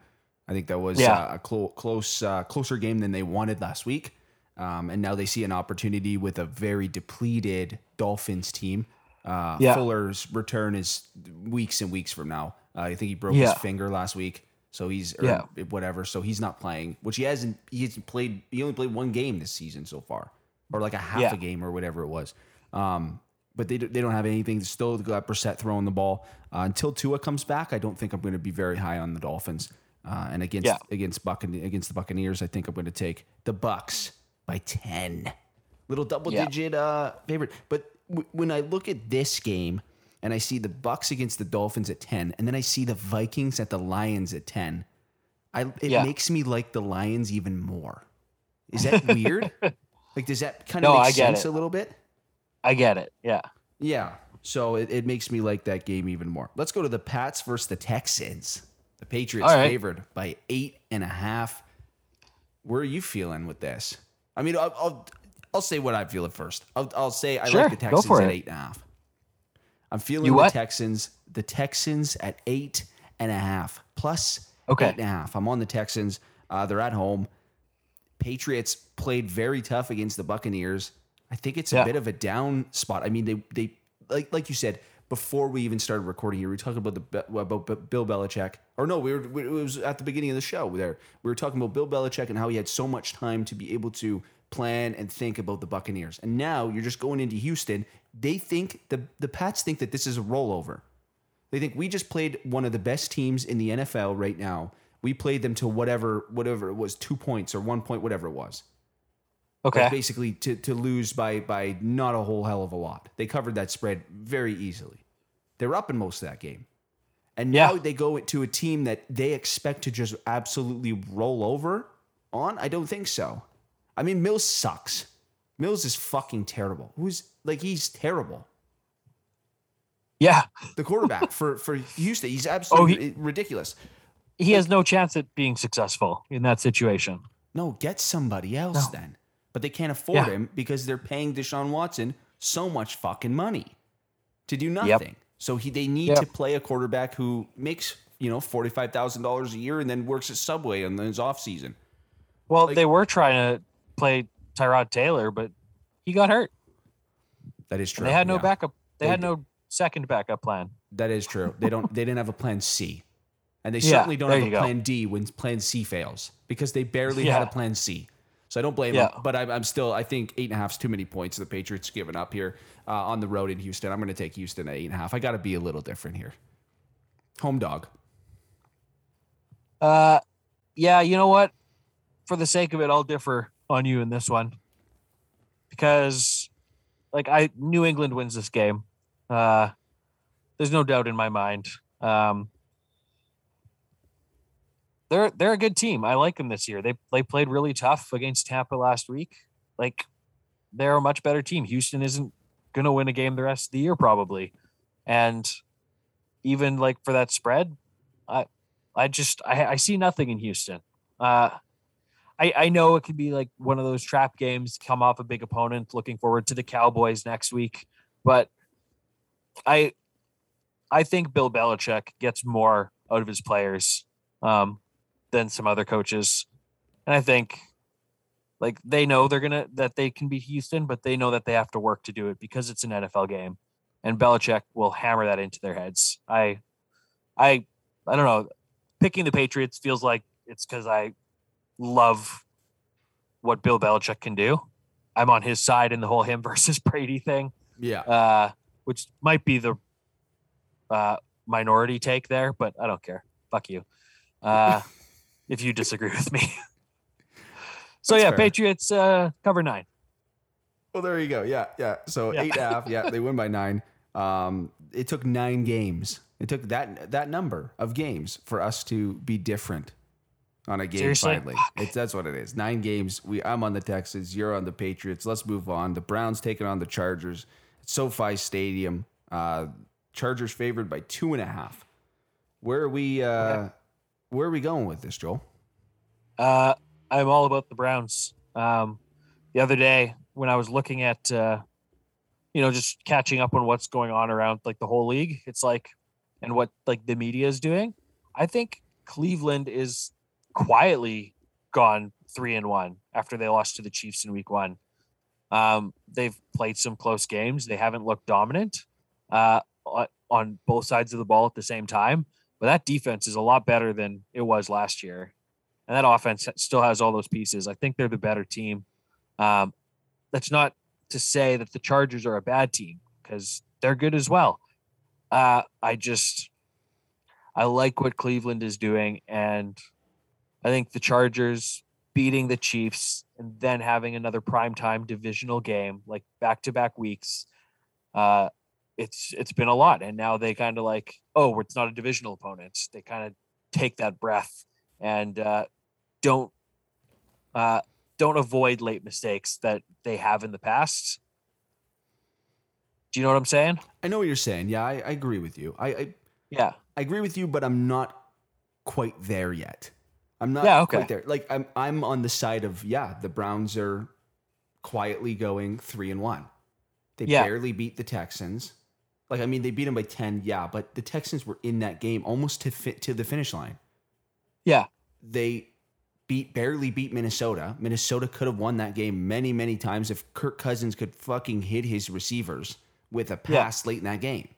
I think that was Yeah. uh, a clo- close, uh, closer game than they wanted last week. Um, and now they see an opportunity with a very depleted Dolphins team. Uh, Yeah. Fuller's return is weeks and weeks from now. Uh, I think he broke Yeah. his finger last week, so he's or Yeah. whatever. So he's not playing, which he hasn't. He hasn't played. He only played one game this season so far, or like a half a game or whatever it was. Um, but they, they don't have anything. Still got Brissett throwing the ball uh, until Tua comes back. I don't think I'm going to be very high on the Dolphins. Uh, and against Yeah. against Buccane- against the Buccaneers, I think I'm going to take the Bucks by ten. Little double Yeah. digit uh, favorite. But w- when I look at this game and I see the Bucks against the Dolphins at ten, and then I see the Vikings at the Lions at ten, I it Yeah. makes me like the Lions even more. Is that weird? like, does that kind of No, make sense it. a little bit? I get it. Yeah. Yeah. So it, it makes me like that game even more. Let's go to the Pats versus the Texans. The Patriots All right. favored by eight and a half. Where are you feeling with this? I mean, I'll I'll, I'll say what I feel at first. I'll, I'll say I Sure, like the Texans at it. eight and a half. I'm feeling the? Texans. The Texans at eight and a half plus Okay. eight and a half. I'm on the Texans. Uh, they're at home. Patriots played very tough against the Buccaneers. I think it's a Yeah. bit of a down spot. I mean, they they like like you said before we even started recording here. We were talking about the about Bill Belichick, or no, we were we- it was at the beginning of the show. There, we were talking about Bill Belichick and how he had so much time to be able to plan and think about the Buccaneers. And now you're just going into Houston. They think the the Pats think that this is a rollover. They think we just played one of the best teams in the NFL right now. We played them to whatever whatever it was, two points or one point, whatever it was. Okay. Like basically to, to lose by by not a whole hell of a lot. They covered that spread very easily. They were up in most of that game. And now Yeah. they go to a team that they expect to just absolutely roll over on. I don't think so. I mean, Mills sucks. Mills is fucking terrible. Who's like he's terrible. yeah. The quarterback for for Houston, he's oh, absolutely ridiculous. He has no chance at being successful in that situation. No, get somebody else then. But they can't afford Yeah. him because they're paying Deshaun Watson so much fucking money to do nothing. So he they need Yep. to play a quarterback who makes, you know, forty five thousand dollars a year and then works at Subway in his off season. Well, Like- they were trying to play Tyrod Taylor, but he got hurt. That is true. And they had no yeah. backup. They, They had did. no second backup plan. That is true. They don't they didn't have a plan C. And they Yeah, certainly don't have a go. plan D when plan C fails because they barely had a plan C. So I don't blame Yeah. them. But I'm, I'm still, I think eight and a half is too many points. The Patriots giving up here uh, on the road in Houston. I'm going to take Houston at eight and a half. I got to be a little different here. Home dog. Uh, yeah, you know what? For the sake of it, I'll differ on you in this one because, like, I New England wins this game. Uh, there's no doubt in my mind. Um, they're they're a good team. I like them this year. They they played really tough against Tampa last week. Like, they're a much better team. Houston isn't gonna win a game the rest of the year probably, and even like for that spread, I I just I, I see nothing in Houston. Uh, I I know it could be like one of those trap games, come off a big opponent. Looking forward to the Cowboys next week, but I I think Bill Belichick gets more out of his players um, than some other coaches, and I think like they know they're gonna that they can beat Houston, but they know that they have to work to do it because it's an NFL game, and Belichick will hammer that into their heads. I I I don't know picking the Patriots feels like it's because I love what Bill Belichick can do. I'm on his side in the whole him versus Brady thing, Yeah. uh, which might be the uh, minority take there, but I don't care. Fuck you. Uh, if you disagree with me. so That's yeah, fair. Patriots uh, cover nine. Well, there you go. Yeah, yeah. So Yeah. eight and a half. Yeah, they win by nine. Um, it took nine games. It took that that number of games for us to be different on a game. Seriously? Finally, it's that's what it is. Nine games. We I'm on the Texans. You're on the Patriots. Let's move on. The Browns taking on the Chargers. SoFi Stadium. Uh, Chargers favored by two and a half. Where are we? Uh, Okay. Where are we going with this, Joel? Uh, I'm all about the Browns. Um, the other day when I was looking at, uh, you know, just catching up on what's going on around like the whole league, it's like, and what like the media is doing. I think Cleveland is quietly gone three and one after they lost to the Chiefs in Week One. Um, they've played some close games. They haven't looked dominant uh, on- on both sides of the ball at the same time. But that defense is a lot better than it was last year and that offense still has all those pieces. I think they're the better team. Um, that's not to say that the Chargers are a bad team because they're good as well. Uh, I just I like what Cleveland is doing, and I think the Chargers beating the Chiefs and then having another primetime divisional game like back to back weeks. Uh, it's it's been a lot, and now they kind of like, oh, it's not a divisional opponent. They kind of take that breath and uh, don't uh, don't avoid late mistakes that they have in the past. Do you know what I'm saying? I know what you're saying. Yeah, I, I agree with you. I, I Yeah. I agree with you, but I'm not quite there yet. I'm not Yeah, okay. quite there. Like I'm I'm on the side of yeah, the Browns are quietly going three and one. They Yeah. barely beat the Texans. Like I mean, they beat them by ten, yeah, but the Texans were in that game almost to fit to the finish line. Yeah. They beat barely beat Minnesota. Minnesota could have won that game many, many times if Kirk Cousins could fucking hit his receivers with a Yeah. pass late in that game.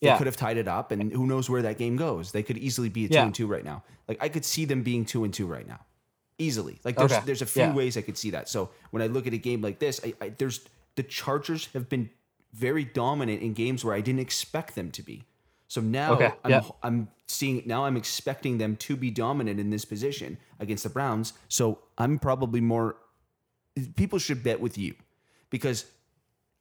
They Yeah. could have tied it up, and who knows where that game goes. They could easily be a two Yeah. and two right now. Like I could see them being two and two right now, easily. Like there's Okay. there's a few Yeah. ways I could see that. So when I look at a game like this, I, I, there's the Chargers have been very dominant in games where I didn't expect them to be. So now Okay, I'm. I'm seeing now I'm expecting them to be dominant in this position against the Browns. So I'm probably more people should bet with you because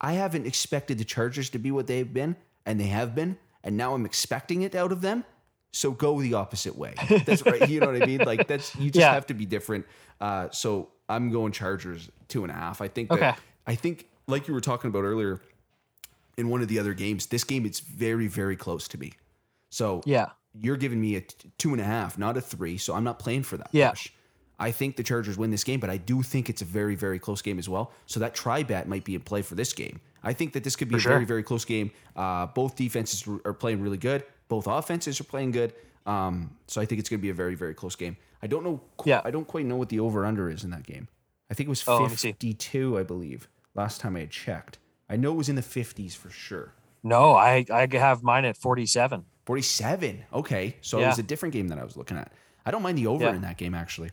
I haven't expected the Chargers to be what they've been, and they have been, and now I'm expecting it out of them. So go the opposite way. That's right. You know what I mean? Like that's you just Yeah. have to be different. Uh, so I'm going Chargers two and a half. I think. That, Okay. I think like you were talking about earlier in one of the other games. This game it's very very close to me. So Yeah. you're giving me a t- two and a half, not a three. So I'm not playing for that. Yeah. I think the Chargers win this game, but I do think it's a very, very close game as well. So that try bet might be in play for this game. I think that this could be For a sure. very, very close game. Uh, both defenses are- playing really good. Both offenses are playing good. Um, so I think it's going to be a very, very close game. I don't know. qu- Yeah. I don't quite know what the over under is in that game. I think it was Oh, let me see. 52, I believe, last time I had checked. I know it was in the 50s for sure. No, I I have mine at 47. 47. Okay. So it was a different game that I was looking at. I don't mind the over Yeah. in that game, actually.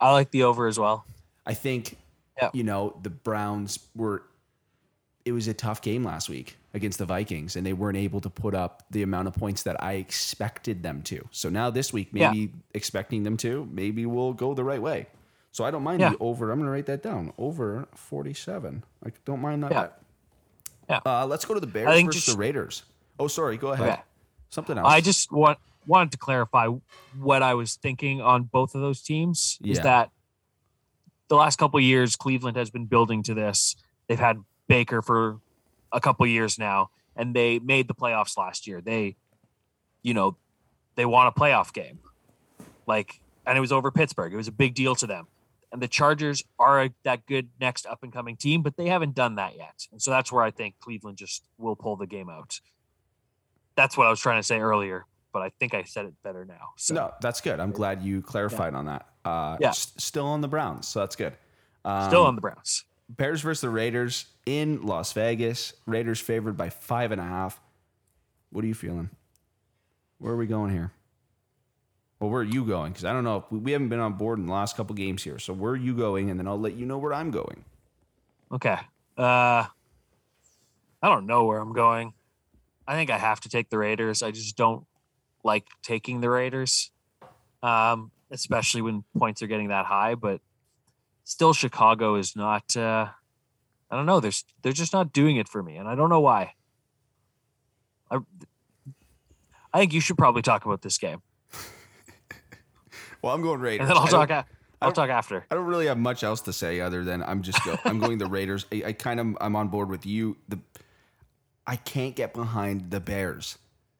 I like the over as well. I think, Yeah. you know, the Browns were, it was a tough game last week against the Vikings, and they weren't able to put up the amount of points that I expected them to. So now this week, Yeah. maybe expecting them to, maybe we'll go the right way. So I don't mind Yeah. the over. I'm going to write that down. Over 47. I don't mind that. Yeah. Uh, let's go to the Bears versus just- the Raiders. Oh, sorry. Go ahead. Okay. Something else. I just want wanted to clarify what I was thinking on both of those teams is that the last couple of years Cleveland has been building to this. They've had Baker for a couple of years now and they made the playoffs last year. They you know, they won a playoff game. Like and it was over Pittsburgh. It was a big deal to them. And the Chargers are a, that good next up and coming team, but they haven't done that yet. And so that's where I think Cleveland just will pull the game out. That's what I was trying to say earlier, but I think I said it better now. So No, that's good. I'm glad you clarified on that. Uh, Yeah. s- still on the Browns, so that's good. Um, still on the Browns. Bears versus the Raiders in Las Vegas. Raiders favored by five and a half. What are you feeling? Where are we going here? Well, where are you going? Because I don't know. We, we haven't been on board in the last couple games here. So where are you going? And then I'll let you know where I'm going. Okay. Uh I don't know where I'm going. I think I have to take the Raiders. I just don't like taking the Raiders. Um, especially when points are getting that high, but still Chicago is not uh I don't know, they're they're just not doing it for me and I don't know why. I I think you should probably talk about this game. Well, I'm going Raiders. And then I'll talk a- I'll talk after. I don't really have much else to say other than I'm just go, I'm going the Raiders. I, I kind of I'm on board with you. The I can't get behind the Bears.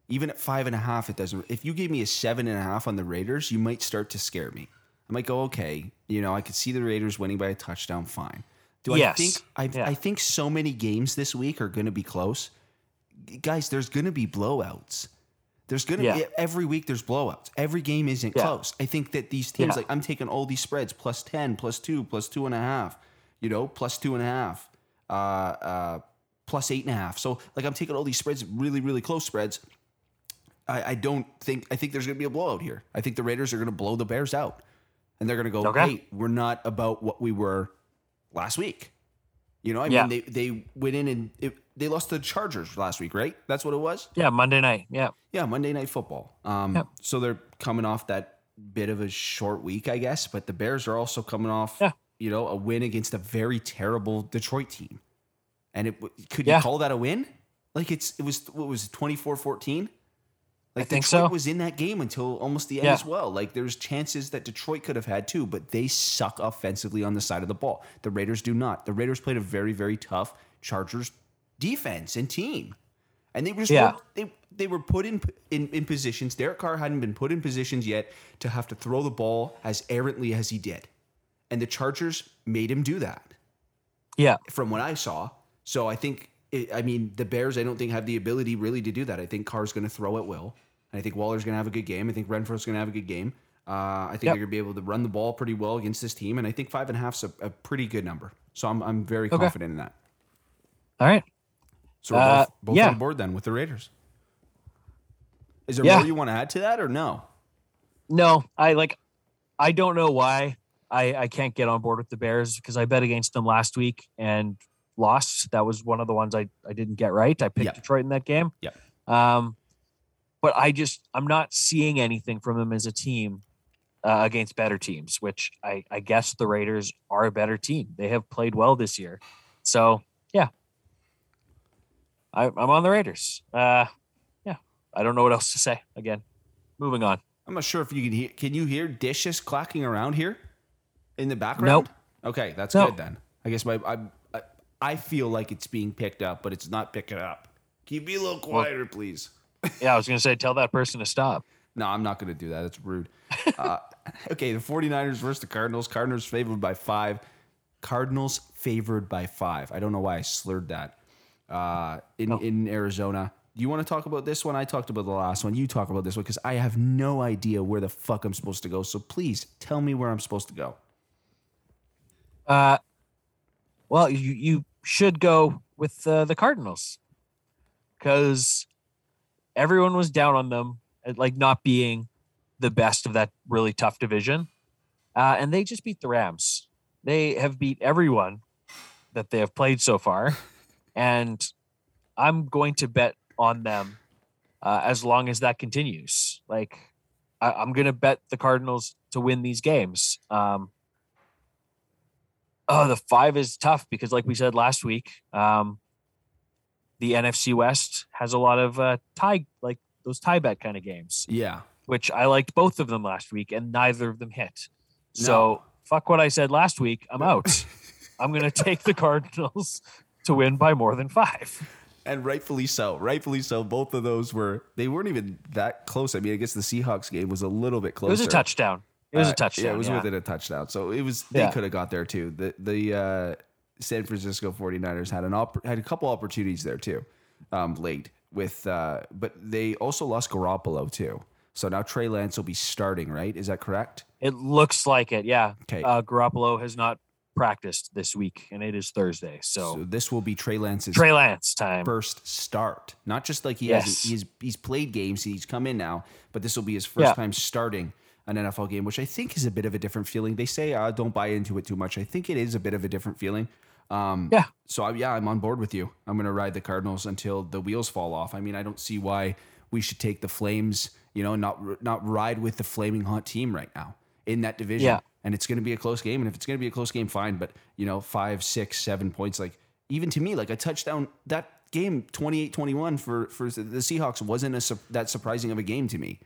Even at five and a half, it doesn't. If you gave me a seven and a half on the Raiders, you might start to scare me. I might go, okay, you know, I could see the Raiders winning by a touchdown. Fine. Do I think I, Yeah. I think so many games this week are going to be close, guys. There's going to be blowouts. There's going to Yeah. be every week. There's blowouts. Every game isn't Yeah. close. I think that these teams, Yeah. like I'm taking all these spreads plus ten, plus two, plus two and a half. You know, plus two and a half, uh, uh, plus eight and a half. So like I'm taking all these spreads, really, really close spreads. I, I don't think I think there's going to be a blowout here. I think the Raiders are going to blow the Bears out, and they're going to go, Okay. "Hey, we're not about what we were last week." You know, I Yeah. mean, they they went in and it, they lost to the Chargers last week, right? That's what it was. Yeah, Monday night. Yeah. Yeah, Monday Night Football. Um, Yep. So they're coming off that bit of a short week, I guess. But the Bears are also coming off, Yeah. you know, a win against a very terrible Detroit team. And it could Yeah. you call that a win? Like it's it was what was it 24-14? Like I think Detroit so. was in that game until almost the end Yeah. as well. Like there's chances that Detroit could have had too, but they suck offensively on the side of the ball. The Raiders do not. The Raiders played a very very tough Chargers defense and team, and they were just Yeah. they they were put in, in in positions. Derek Carr hadn't been put in positions yet to have to throw the ball as errantly as he did, and the Chargers made him do that Yeah. from what I saw. So I think, I mean, the Bears, I don't think have the ability really to do that. I think Carr's going to throw at will. And I think Waller's going to have a good game. I think Renfrow's going to have a good game. Uh, I think Yep. they're going to be able to run the ball pretty well against this team. And I think five and a half's a, a pretty good number. So I'm, I'm very Okay. confident in that. All right. So we're Uh, both, both yeah. on board then with the Raiders. Is there Yeah. more you want to add to that or no? No, I like I don't know why I I can't get on board with the Bears because I bet against them last week and lost. That was one of the ones I I didn't get right. I picked Yeah. Detroit in that game. Yeah. Um but I just I'm not seeing anything from them as a team uh, against better teams, which I I guess the Raiders are a better team. They have played well this year, so yeah, I, I'm on the Raiders. Uh, yeah, I don't know what else to say. Again, moving on. I'm not sure if you can hear. Can you hear dishes clacking around here in the background? Nope. Okay, that's No. good then. I guess my I, I I feel like it's being picked up, but it's not picking up. Can you be a little quieter, please? Yeah, I was gonna say tell that person to stop. No, I'm not going to do that. That's rude. uh, okay, the 49ers versus the Cardinals. Cardinals favored by five. Cardinals favored by five. I don't know why I slurred that. Uh, in in Arizona. Do you want to talk about this one? I talked about the last one. You talk about this one because I have no idea where the fuck I'm supposed to go. So please tell me where I'm supposed to go. Uh, well, you you should go with uh, the Cardinals because everyone was down on them, at, like not being the best of that really tough division, uh, and they just beat the Rams. They have beat everyone that they have played so far, and I'm going to bet on them uh, as long as that continues. Like I, I'm going to bet the Cardinals to win these games. Um, Oh, the five is tough because, like we said last week, um, the NFC West has a lot of uh, tie, like those tie bet kind of games, Yeah. which I liked both of them last week, and neither of them hit. So fuck what I said last week. I'm out. I'm gonna take the Cardinals to win by more than five. And rightfully so. Rightfully so. Both of those were they weren't even that close. I mean, I guess the Seahawks game was a little bit closer. It was a touchdown. It was a touchdown. Yeah, it was yeah. within a touchdown. So it was they Yeah. could have got there too. The the uh, San Francisco 49ers had an opp- had a couple opportunities there too. Um, late with uh, but they also lost Garoppolo too. So now Trey Lance will be starting, right? Is that correct? It looks like it. Yeah. 'Kay. Uh, Garoppolo has not practiced this week, and it is Thursday. So, So this will be Trey Lance's Trey Lance time. first start. Not just like he Yes. has he's he's played games, he's come in now, but this will be his first Yeah. time starting an NFL game, which I think is a bit of a different feeling. They say uh, don't buy into it too much. I think it is a bit of a different feeling. Um, Yeah. So I, yeah, I'm on board with you. I'm going to ride the Cardinals until the wheels fall off. I mean, I don't see why we should take the Flames. You know, not not ride with the flaming hot team right now in that division. Yeah. And it's going to be a close game. And if it's going to be a close game, fine. But you know, five, six, seven points, like even to me, like a touchdown that game 28-21 for for the Seahawks wasn't a su- that surprising of a game to me.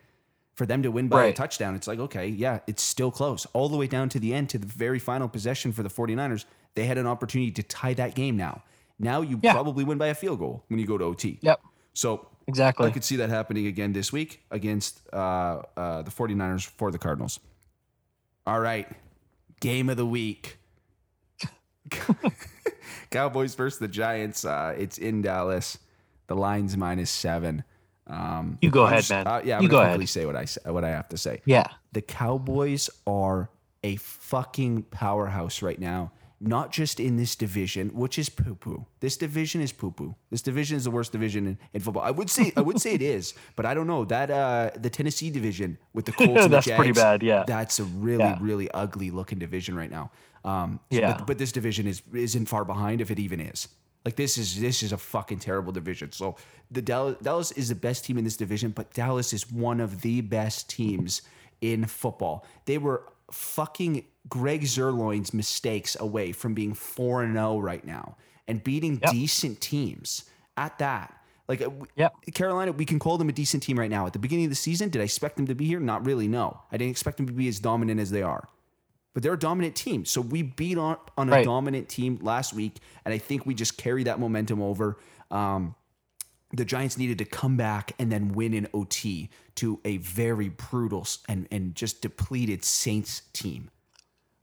For them to win by a touchdown, it's like, okay, yeah, it's still close. All the way down to the end, to the very final possession for the 49ers, they had an opportunity to tie that game now. Now you Yeah. probably win by a field goal when you go to OT. Yep. So Exactly. I could see that happening again this week against uh, uh, the 49ers for the Cardinals. All right. Game of the week. Cowboys versus the Giants. Uh, it's in Dallas. The line's minus seven. Um, You go ahead, man. Uh, yeah, I'm You gonna go ahead. say what I say, what I have to say. yeah. The Cowboys are a fucking powerhouse right now. Not just in this division, which is poo poo. This division is poo poo. This division is the worst division in, in football. I would say I would say it is, but I don't know that uh, the Tennessee division with the Colts and the That's pretty Jags, bad, yeah. that's a really Yeah. really ugly looking division right now. Um, Yeah. but, but this division is isn't far behind if it even is. Like this is this is a fucking terrible division. So the Dallas, Dallas is the best team in this division, but Dallas is one of the best teams in football. They were fucking Greg Zuerlein's mistakes away from being 4 and 0 right now and beating Yep. decent teams at that. Like uh, Yep. Carolina, we can call them a decent team right now. At the beginning of the season, did I expect them to be here? Not really. No, I didn't expect them to be as dominant as they are. But they're a dominant team. So we beat on on a Right. dominant team last week, and I think we just carry that momentum over. Um, the Giants needed to come back and then win in OT to a very brutal and and just depleted Saints team.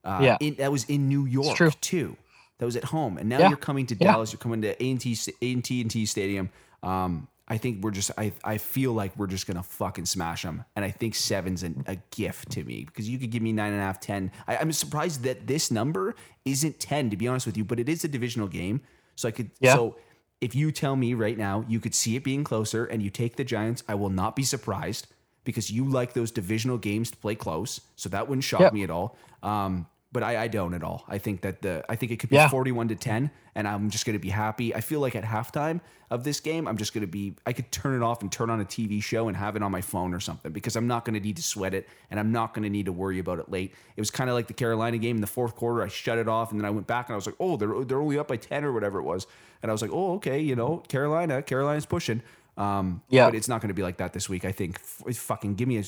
Uh, Yeah. in, that was in New York too. That was at home, and now Yeah. you're coming to Yeah. Dallas. You're coming to A and T and T Stadium. Um, I think we're just. I I feel like we're just gonna fucking smash them, and I think seven's an, a gift to me because you could give me nine and a half, ten. I, I'm surprised that this number isn't ten, to be honest with you. But it is a divisional game, so I could. Yeah. So if you tell me right now you could see it being closer, and you take the Giants, I will not be surprised because you like those divisional games to play close. So that wouldn't shock Yep. me at all. Um, but I, I don't at all. I think that the I think it could be Yeah. 41 to 10 and I'm just going to be happy. I feel like at halftime of this game, I'm just going to be I could turn it off and turn on a TV show and have it on my phone or something because I'm not going to need to sweat it and I'm not going to need to worry about it late. It was kind of like the Carolina game in the fourth quarter. I shut it off and then I went back and I was like, "Oh, they're they're only up by 10 or whatever it was." And I was like, "Oh, okay, you know, Carolina, Carolina's pushing." Um, Yeah. but it's not going to be like that this week. I think F- fucking give me a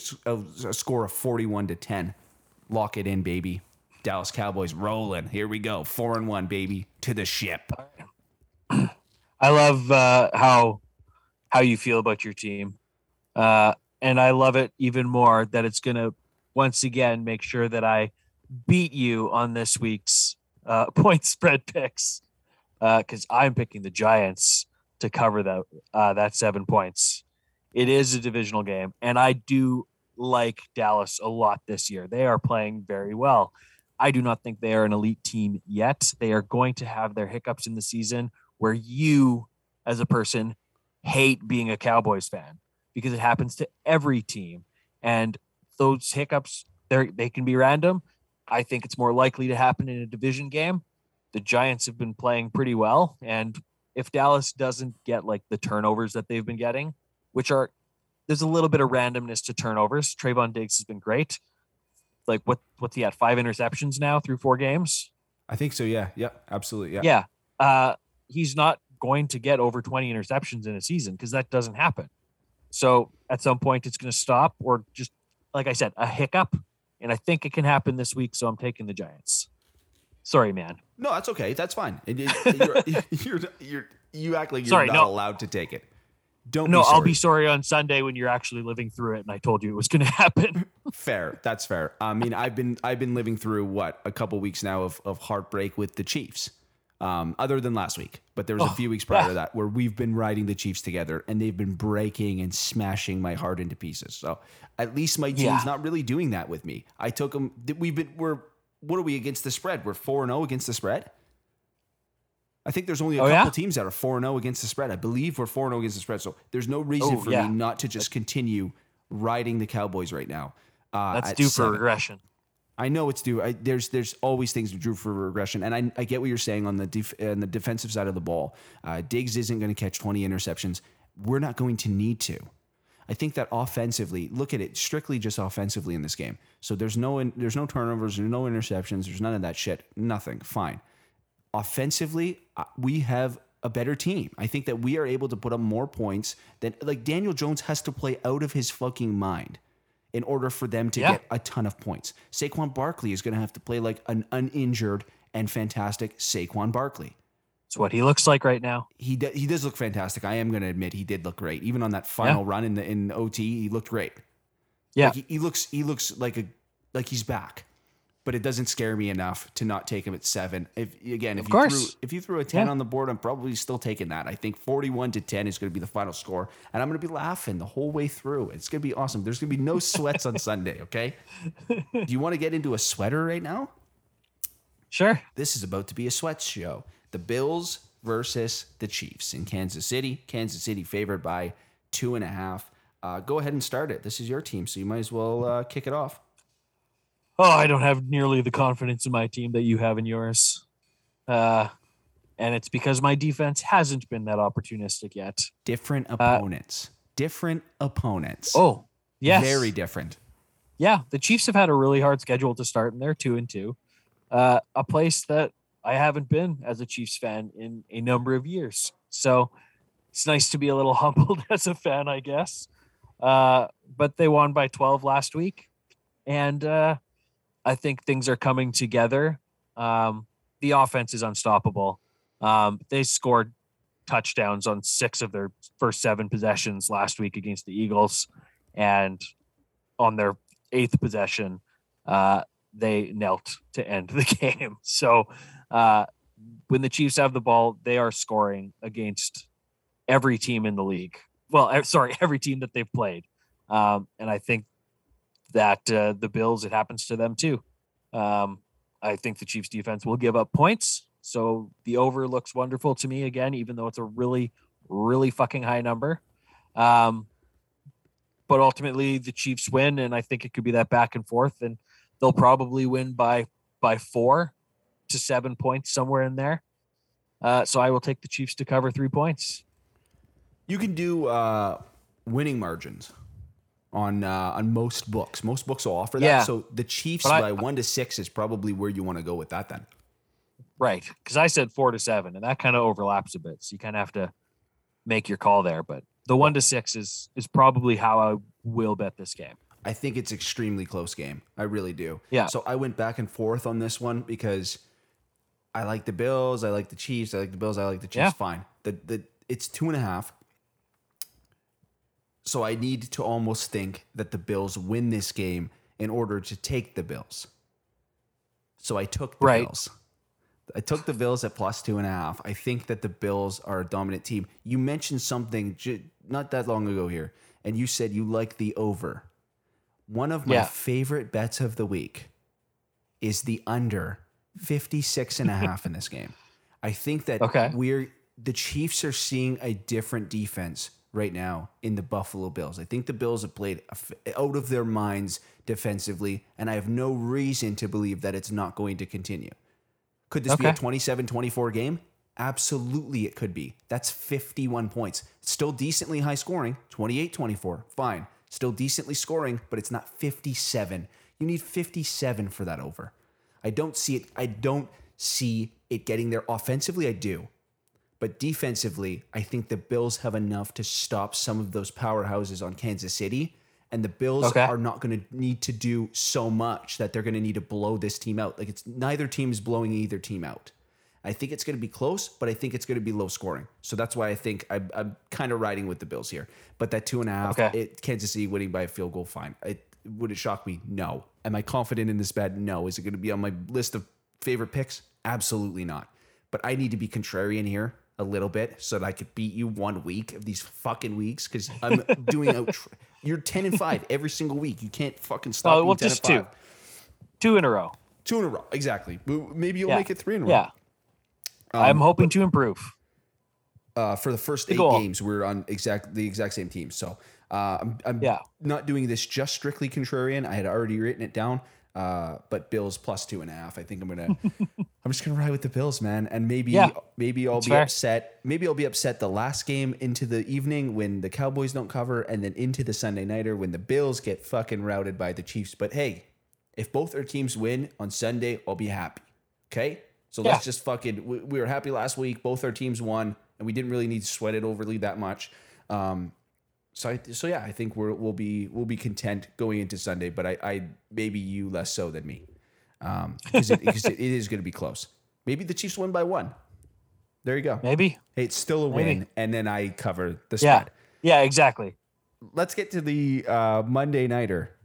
score of 41 to 10. Lock it in, baby. Dallas Cowboys rolling. Here we go. Four and one, baby. To the ship. I love uh, how how you feel about your team, uh, and I love it even more that it's gonna once again make sure that I beat you on this week's uh, point spread picks because I'm picking the Giants to cover that uh, that seven points. It is a divisional game, and I do like Dallas a lot this year. They are playing very well. I do not think they are an elite team yet. They are going to have their hiccups in the season where you, as a person, hate being a Cowboys fan because it happens to every team. And those hiccups, they can be random. I think it's more likely to happen in a division game. The Giants have been playing pretty well, and if Dallas doesn't get like the turnovers that they've been getting, which are there's a little bit of randomness to turnovers. Trevon Diggs has been great. Like what what's he at? Five interceptions now through four games. I think so. Yeah. Yeah. Absolutely. Yeah. Yeah. Uh, he's not going to get over 20 interceptions in a season because that doesn't happen. So at some point it's going to stop or just like I said, a hiccup. And I think it can happen this week. So I'm taking the Giants. Sorry, man. No, that's okay. That's fine. You're, you're, you're, you act like you're Sorry, not no. allowed to take it. Don't No, be I'll be sorry on Sunday when you're actually living through it and I told you it was going to happen. fair. That's fair. I mean, I've been I've been living through what a couple weeks now of of heartbreak with the Chiefs. Um, other than last week, but there was a Oh, few weeks prior yeah. to that where we've been riding the Chiefs together, and they've been breaking and smashing my heart into pieces. So at least my team's Yeah. not really doing that with me. I took them. We've been we're what are we against the spread? We're four and zero against the spread. I think there's only a Oh, couple yeah? teams that are four and zero against the spread. I believe we're four and zero against the spread. So there's no reason Oh, for yeah. me not to just continue riding the Cowboys right now. Uh, That's at due for regression. I know it's due. I, there's there's always things due for regression, and I, I get what you're saying on the def, on the defensive side of the ball. Uh, Diggs isn't going to catch 20 interceptions. We're not going to need to. I think that offensively, look at it strictly just offensively in this game. So there's no in, there's no turnovers, there's no interceptions, there's none of that shit. Nothing. Fine. Offensively, uh, we have a better team. I think that we are able to put up more points than like Daniel Jones has to play out of his fucking mind in order for them to Yeah. get a ton of points. Saquon Barkley is going to have to play like an uninjured and fantastic Saquon Barkley. It's what he looks like right now. He do, he does look fantastic. I am going to admit he did look great. Even on that final run in the in OT, he looked great. Yeah. Like he, he looks he looks like a like he's back. But it doesn't scare me enough to not take him at seven. If again, if Of you course. threw if you threw a ten Yeah. on the board, I'm probably still taking that. I think forty-one to ten is going to be the final score, and I'm going to be laughing the whole way through. It's going to be awesome. There's going to be no sweats on Sunday. Okay. Do you want to get into a sweater right now? Sure. This is about to be a sweat show. The Bills versus the Chiefs in Kansas City. Kansas City favored by two and a half. Uh, go ahead and start it. This is your team, so you might as well uh, kick it off. Oh, I don't have nearly the confidence in my team that you have in yours. Uh, and it's because my defense hasn't been that opportunistic yet. Different opponents. Different opponents. Uh, Oh, yes. Very different. yeah, the Chiefs have had a really hard schedule to start, and they're two and two. Uh, a place that I haven't been as a Chiefs fan in a number of years. So it's nice to be a little humbled as a fan, I guess. Uh, but they won by 12 last week, and uh, I think things are coming together. Um, the offense is unstoppable. Um, they scored touchdowns on six of their first seven possessions last week against the Eagles, and on their eighth possession, uh, they knelt to end the game. So uh, when the Chiefs have the ball, they are scoring against every team in the league. Well, eh, sorry, every team that they've played. Um, and I think that uh, the Bills, it happens to them too. Um, I think the Chiefs defense will give up points. So the over looks wonderful to me again, even though it's a really, really fucking high number. Um, but ultimately, the Chiefs win, and I think it could be that back and forth, and they'll probably win by by four to seven points, somewhere in there. Uh, so I will take the Chiefs to cover three points. You can do uh, winning margins on uh, on most books. Most books will offer that. Yeah. So the Chiefs I- by one to six is probably where you want to go with that. Then Right. Because I said four to seven, and that kind of overlaps a bit. So you kind of have to make your call there. But the one to six is is probably how I will bet this game. I think it's extremely close game. I really do. Yeah. So I went back and forth on this one because I like the Bills. I like the Chiefs. I like the Bills. I like the Chiefs. Yeah. Fine. The the it's two and a half. So I need to almost think that the Bills win this game in order to take the Bills. So I took the Right. Bills. I took the Bills at plus two and a half. I think that the Bills are a dominant team. You mentioned something not that long ago here, and you said you like the over. One of my Yeah. favorite bets of the week is the under 56 and a half in this game. I think that Okay. we're the Chiefs are seeing a different defense right now in the Buffalo Bills. I think the Bills have played out of their minds defensively, and I have no reason to believe that it's not going to continue. Could this be a Okay. 27 24 game? Absolutely, it could be. That's 51 points. Still decently high scoring, 28 24. Fine. Still decently scoring, but it's not 57. You need 57 for that over. I don't see it. I don't see it getting there offensively. I do. But defensively, I think the Bills have enough to stop some of those powerhouses on Kansas City. And the Bills Okay. are not going to need to do so much that they're going to need to blow this team out. Like it's neither team is blowing either team out. I think it's going to be close, but I think it's going to be low scoring. So that's why I think I'm, I'm kind of riding with the Bills here. But that two and a half, Okay. it, Kansas City winning by a field goal, fine. It, would it shock me? No. Am I confident in this bet? No. Is it going to be on my list of favorite picks? Absolutely not. But I need to be contrarian here a little bit so that I could beat you one week of these fucking weeks because I'm doing out. You're ten and five every single week. You can't fucking stop. Oh, being well, 10 just and two. five. Two in a row. Two in a row. Exactly. Maybe you'll Yeah. make it three in a row. Yeah. I'm hoping to improve. uh, for the first The eight goal. games, we're on exact the exact same team. So uh, I'm, I'm Yeah. not doing this just strictly contrarian. I had already written it down, uh, but Bills plus two and a half. I think I'm gonna. I'm just gonna ride with the Bills, man, and maybe Yeah. maybe I'll be fair. upset. Maybe I'll be upset the last game into the evening when the Cowboys don't cover, and then into the Sunday nighter when the Bills get fucking routed by the Chiefs. But hey, if both our teams win on Sunday, I'll be happy. Okay. So let's just fucking. We, we were happy last week. Both our teams won, and we didn't really need to sweat it overly that much. Um, so I, so yeah, I think we're, we'll be we'll be content going into Sunday. But I, I maybe you less so than me, um, because it, it is going to be close. Maybe the Chiefs win by one. There you go. Maybe. Hey, it's still a win, Maybe. and then I cover the Yeah. spread. Yeah, exactly. Let's get to the uh, Monday nighter,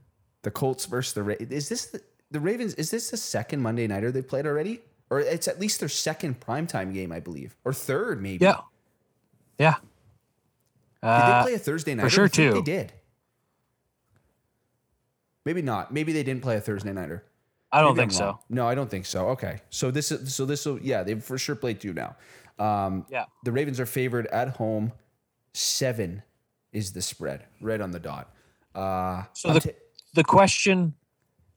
the Colts versus the Ra- is this the, the Ravens? Is this the second Monday nighter they played already, or it's at least their second primetime game, I believe, or third maybe? Yeah. Yeah. Did Uh, they play a Thursday night? For sure, think They did. Maybe not. Maybe they didn't play a Thursday nighter. I don't Maybe think so. No, I don't think so. Okay, so this is so this will yeah they've for sure played two now. Um, Yeah. the Ravens are favored at home. Seven is the spread, right on the dot. Uh, So I'm the, ta- the question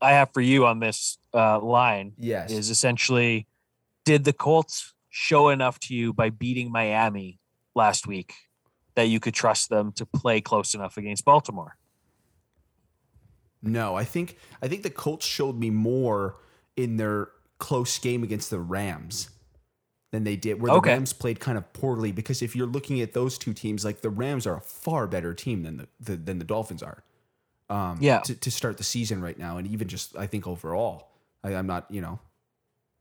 I have for you on this uh, line yes, is essentially did the Colts show enough to you by beating Miami last week that you could trust them to play close enough against Baltimore? no. I think I think the Colts showed me more in their close game against the Rams than they did where the Okay. Rams played kind of poorly because if you're looking at those two teams like the Rams are a far better team than the, the than the Dolphins are um Yeah. to, to start the season right now and even just I think overall I, I'm not you know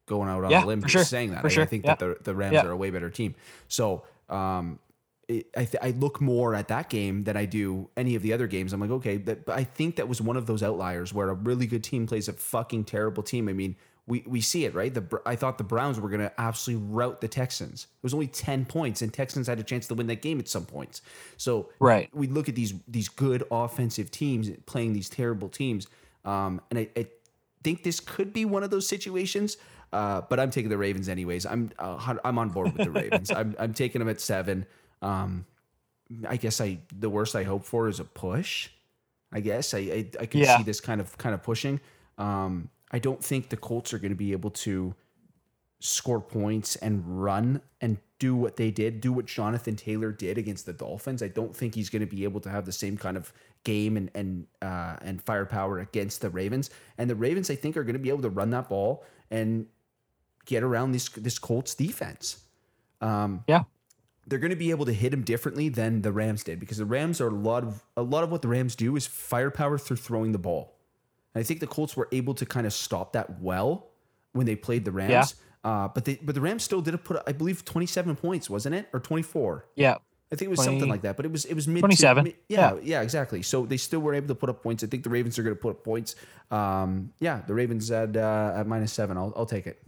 going out on Yeah, a limb just sure, saying that I, I think yeah. that the, the Rams Yeah. are a way better team so um it, I, th- I look more at that game than I do any of the other games. I'm like, okay, that, but I think that was one of those outliers where a really good team plays a fucking terrible team. I mean, we, we see it, right? The I thought the Browns were going to absolutely rout the Texans. It was only 10 points, and Texans had a chance to win that game at some points. So Right. we look at these these good offensive teams playing these terrible teams, um, and I, I think this could be one of those situations. Uh, but I'm taking the Ravens anyways. I'm uh, I'm on board with the Ravens. I'm I'm taking them at seven. Um, I guess I the worst I hope for is a push. I guess I I, I can Yeah. see this kind of kind of pushing. Um, I don't think the Colts are going to be able to score points and run and do what they did, do what Jonathan Taylor did against the Dolphins. I don't think he's going to be able to have the same kind of game and and uh, and firepower against the Ravens. And the Ravens, I think, are going to be able to run that ball and get around this this Colts defense. Um, Yeah. They're going to be able to hit him differently than the Rams did because the Rams are a lot of a lot of what the Rams do is firepower through throwing the ball. And I think the Colts were able to kind of stop that well when they played the Rams. Yeah. Uh, but they but the Rams still did put I believe 27 points, wasn't it? Or 24. Yeah. I think it was 20 something like that, but it was it was mid 27. mid- yeah, yeah, exactly. So they still were able to put up points. I think the Ravens are going to put up points. Um, yeah, the Ravens at uh, at minus seven. I'll I'll take it.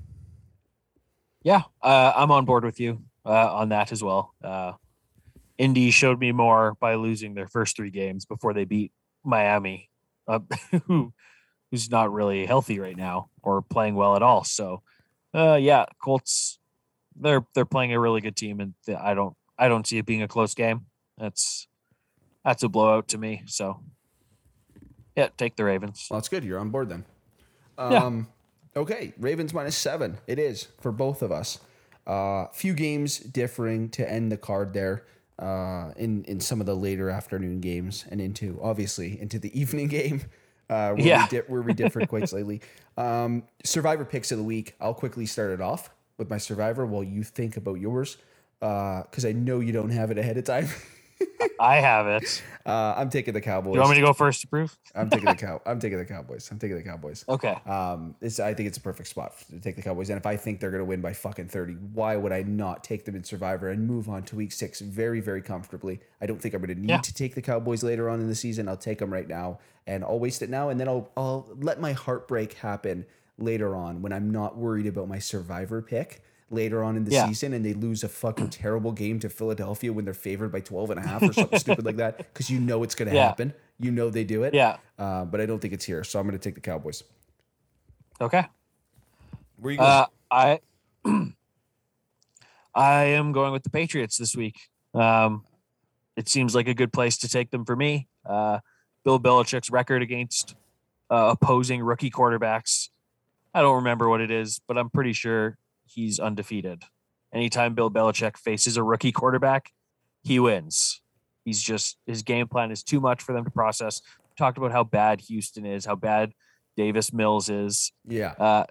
Yeah, uh, I'm on board with you uh, on that as well. Uh, Indy showed me more by losing their first three games before they beat Miami, uh, who who's not really healthy right now or playing well at all. So, uh, yeah, Colts they're they're playing a really good team, and th- I don't I don't see it being a close game. That's that's a blowout to me. So, yeah, take the Ravens. Well, that's good. You're on board then. Yeah. Um, Okay, Ravens minus seven. It is for both of us. Uh, few games differing to end the card there. Uh, in in some of the later afternoon games and into obviously into the evening game. Uh, where Yeah. we di- where we differed quite slightly. Um, survivor picks of the week. I'll quickly start it off with my survivor while you think about yours, because I know you don't have it ahead of time. I have it. Uh, I'm taking the Cowboys. You want me to go first to prove? I'm taking the cow. I'm taking the Cowboys. I'm taking the Cowboys. Okay. Um, it's, I think it's a perfect spot to take the Cowboys. And if I think they're going to win by fucking 30, why would I not take them in Survivor and move on to week six very, very comfortably? I don't think I'm going to need Yeah. to take the Cowboys later on in the season. I'll take them right now and I'll waste it now. And then I'll, I'll let my heartbreak happen later on when I'm not worried about my Survivor pick later on in the Yeah. season and they lose a fucking terrible game to Philadelphia when they're favored by 12 and a half or something stupid like that because you know it's going to Yeah. happen. You know they do it. Yeah. Uh, but I don't think it's here. So I'm going to take the Cowboys. Okay. Where you going? Uh, I I am going with the Patriots this week. Um, it seems like a good place to take them for me. Uh, Bill Belichick's record against uh, opposing rookie quarterbacks. I don't remember what it is, but I'm pretty sure he's undefeated. Anytime Bill Belichick faces a rookie quarterback, he wins. He's just his game plan is too much for them to process. Talked about how bad Houston is, how bad Davis Mills is. yeah. Uh,